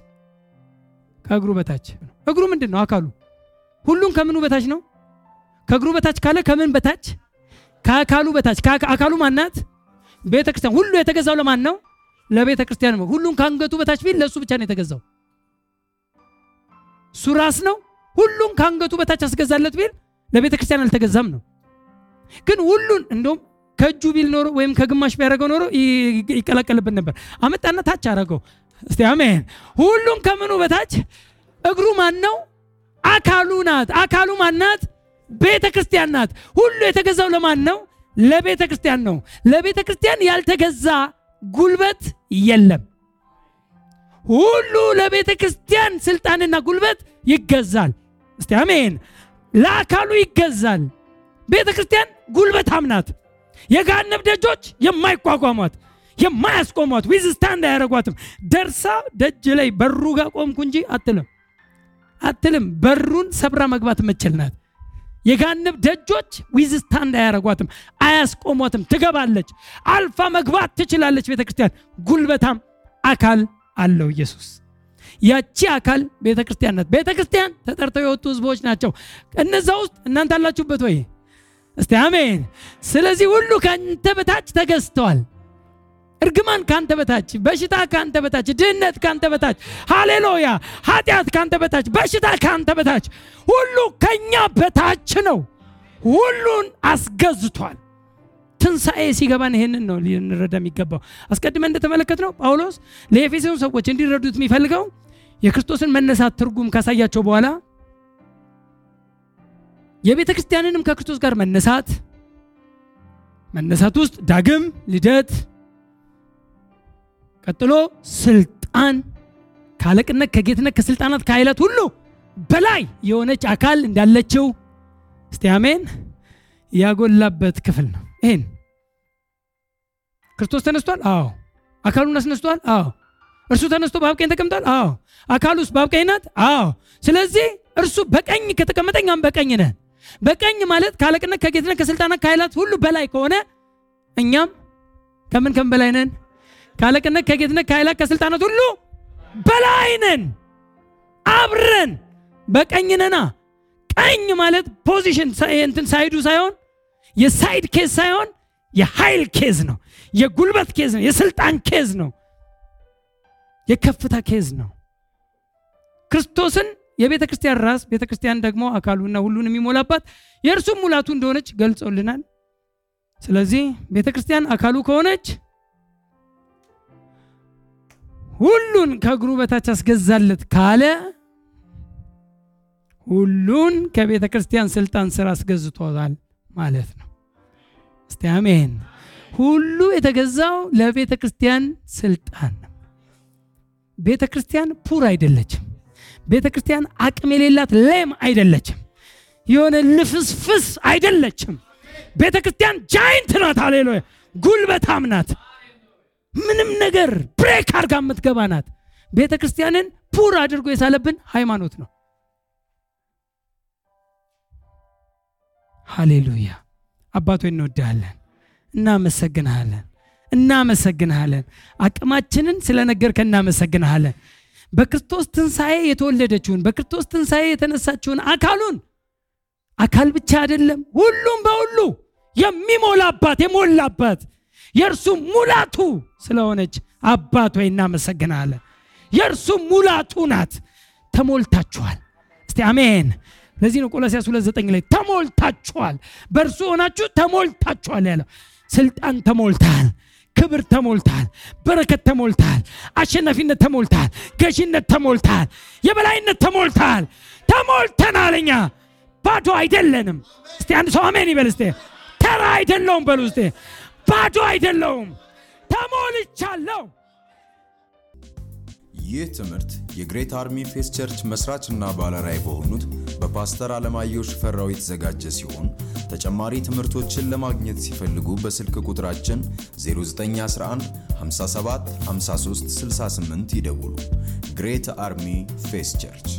ከእግሩ በታች። እግሩ ምንድን ነው? አካሉ። ሁሉን ከምኑ በታች ነው? ከእግሩ በታች ካለ ከምን በታች? ከአካሉ በታች። አካሉ ማናት? ቤተ ክርስቲያን። ሁሉ የተገዛው ለማን ነው? ለቤተ ክርስቲያን ነው። ሁሉን ከአንገቱ በታች ቢል ለእሱ ብቻ ነው የተገዛው። እሱ ራስ ነው። ሁሉን ከአንገቱ በታች አስገዛለት ቢል ለቤተ ክርስቲያን አልተገዛም ነው። ግን ሁሉን እንደውም ከእጁ ቢል ኖሮ ወይም ከግማሽ ቢያደርገው ኖሮ ይቀላቀልብን ነበር። አመጣና ታች አደረገው። እስቲ አሜን። ሁሉን ከምኑ በታች እግሩ ማን ነው? አካሉ ናት። አካሉ ማናት? ቤተ ክርስቲያን ናት። ሁሉ የተገዛው ለማን ነው? ለቤተ ክርስቲያን ነው። ለቤተ ክርስቲያን ያልተገዛ ጉልበት የለም። ሁሉ ለቤተ ክርስቲያን ስልጣንና ጉልበት ይገዛል። እስቲ አሜን። ለአካሉ ይገዛል። ቤተ ክርስቲያን ጉልበታም ናት። የገሃነም ደጆች የማይቋቋሟት የማያስቆሟት withstand አያደርጓትም። ደርሳ ደጅ ላይ በሩ ጋር ቆምኩ እንጂ አትልም አትልም። በሩን ሰብራ መግባት የምትችል ናት። የገሃነም ደጆች withstand አያደርጓትም፣ አያስቆሟትም። ትገባለች፣ አልፋ መግባት ትችላለች። ቤተ ክርስቲያን ጉልበታም አካል አለው ኢየሱስ። ያቺ አካል ቤተ ክርስቲያን ናት። ቤተ ክርስቲያን ተጠርተው የወጡ ህዝቦች ናቸው። እነዛ ውስጥ እናንተ አላችሁበት ወይ? እስቲ አሜን። ስለዚህ ሁሉ ከአንተ በታች ተገዝተዋል። እርግማን ካንተ በታች፣ በሽታ ካንተ በታች፣ ድህነት ካንተ በታች፣ ሃሌሉያ፣ ኃጢአት ካንተ በታች፣ በሽታ ካንተ በታች፣ ሁሉ ከኛ በታች ነው። ሁሉን አስገዝቷል። ትንሣኤ ሲገባን ይሄንን ነው ልንረዳ የሚገባው። አስቀድመን እንደተመለከት ጳውሎስ ለኤፌሶን ሰዎች እንዲረዱት የሚፈልገው የክርስቶስን መነሳት ትርጉም ካሳያቸው በኋላ የቤተ ክርስቲያንንም ከክርስቶስ ጋር መነሳት መነሳት ውስጥ ዳግም ልደት፣ ቀጥሎ ስልጣን ከአለቅነት፣ ከጌትነት፣ ከስልጣናት፣ ከኃይላት ሁሉ በላይ የሆነች አካል እንዳለችው እስቲ አሜን ያጎላበት ክፍል ነው። ይሄን ክርስቶስ ተነስቷል። አዎ። አካሉን አስነስቷል። አዎ። እርሱ ተነስቶ በአብ ቀኝ ተቀምጧል። አዎ። አካሉስ በአብ ቀኝ ናት። አዎ። ስለዚህ እርሱ በቀኝ ከተቀመጠ እኛም በቀኝ ነን። በቀኝ ማለት ከአለቅነት ከጌትነት ከስልጣናት ከኃይላት ሁሉ በላይ ከሆነ እኛም ከምን ከምን በላይ ነን? ከአለቅነት ከጌትነት ከኃይላት ከስልጣናት ሁሉ በላይ ነን። አብረን በቀኝ ነና። ቀኝ ማለት position እንትን side ኡ ሳይሆን የ side case ሳይሆን የኃይል case ነው። የጉልበት case ነው። የስልጣን case ነው። የከፍታ case ነው። ክርስቶስን የቤተ ክርስቲያን ራስ ቤተ ክርስቲያን ደግሞ አካሉና ሁሉን የሚሞላባት የእርሱም ሙላቱ እንደሆነች ገልጾልናል። ስለዚህ ቤተ ክርስቲያን አካሉ ከሆነች ሁሉን ከእግሩ በታች አስገዛለት ካለ ሁሉን ከቤተ ክርስቲያን ስልጣን ስር አስገዝቶታል ማለት ነው። እስቲ አሜን። ሁሉ የተገዛው ለቤተ ክርስቲያን ስልጣን ነው። ቤተ ክርስቲያን poor አይደለችም። ቤተ ክርስቲያን አቅም የሌላት lame አይደለችም። የሆነ ልፍስፍስ አይደለችም። ቤተ ክርስቲያን giant ናት። ሃሌሉያ! ጉልበታም ናት። ምንም ነገር break አድርጋ የምትገባ ናት። ቤተ ክርስቲያንን poor አድርጎ የሳለብን ሃይማኖት ነው። ሃሌሉያ! አባቶ እንወድሃለን፣ እናመሰግንሃለን፣ እናመሰግንሃለን። አቅማችንን ስለነገርከን እናመሰግንሃለን። በክርስቶስ ትንሣኤ የተወለደችውን በክርስቶስ ትንሣኤ የተነሳችውን አካሉን አካል ብቻ አይደለም፣ ሁሉም በሁሉ የሚሞላባት የሞላባት የእርሱ ሙላቱ ስለሆነች አባት ሆይ እናመሰግናለን። የእርሱ ሙላቱ ናት። ተሞልታችኋል። እስቲ አሜን። ለዚህ ነው ቆላሲያስ 2፥9 ላይ ተሞልታችኋል፣ በእርሱ ሆናችሁ ተሞልታችኋል ያለው። ስልጣን ተሞልታል፣ ክብር ተሞልታል፣ በረከት ተሞልታል፣ አሸናፊነት ተሞልታል፣ ገዢነት ተሞልታል፣ የበላይነት ተሞልታል። ተሞልተናል። እኛ ባዶ አይደለንም። እስቲ አንድ ሰው አሜን ይበል። እስቲ ተራ አይደለውም በሉ። እስቲ ባዶ አይደለውም፣ ተሞልቻለሁ። ይህ ትምህርት የ Great Army Faith Church መስራችና ባለራዕይ በሆኑት በፓስተር አለማየሁ ሽፈራው የተዘጋጀ ሲሆን ተጨማሪ ትምህርቶችን ለማግኘት ሲፈልጉ በስልክ ቁጥራችን 0911 57 53 68 ይደውሉ። Great Army Faith Church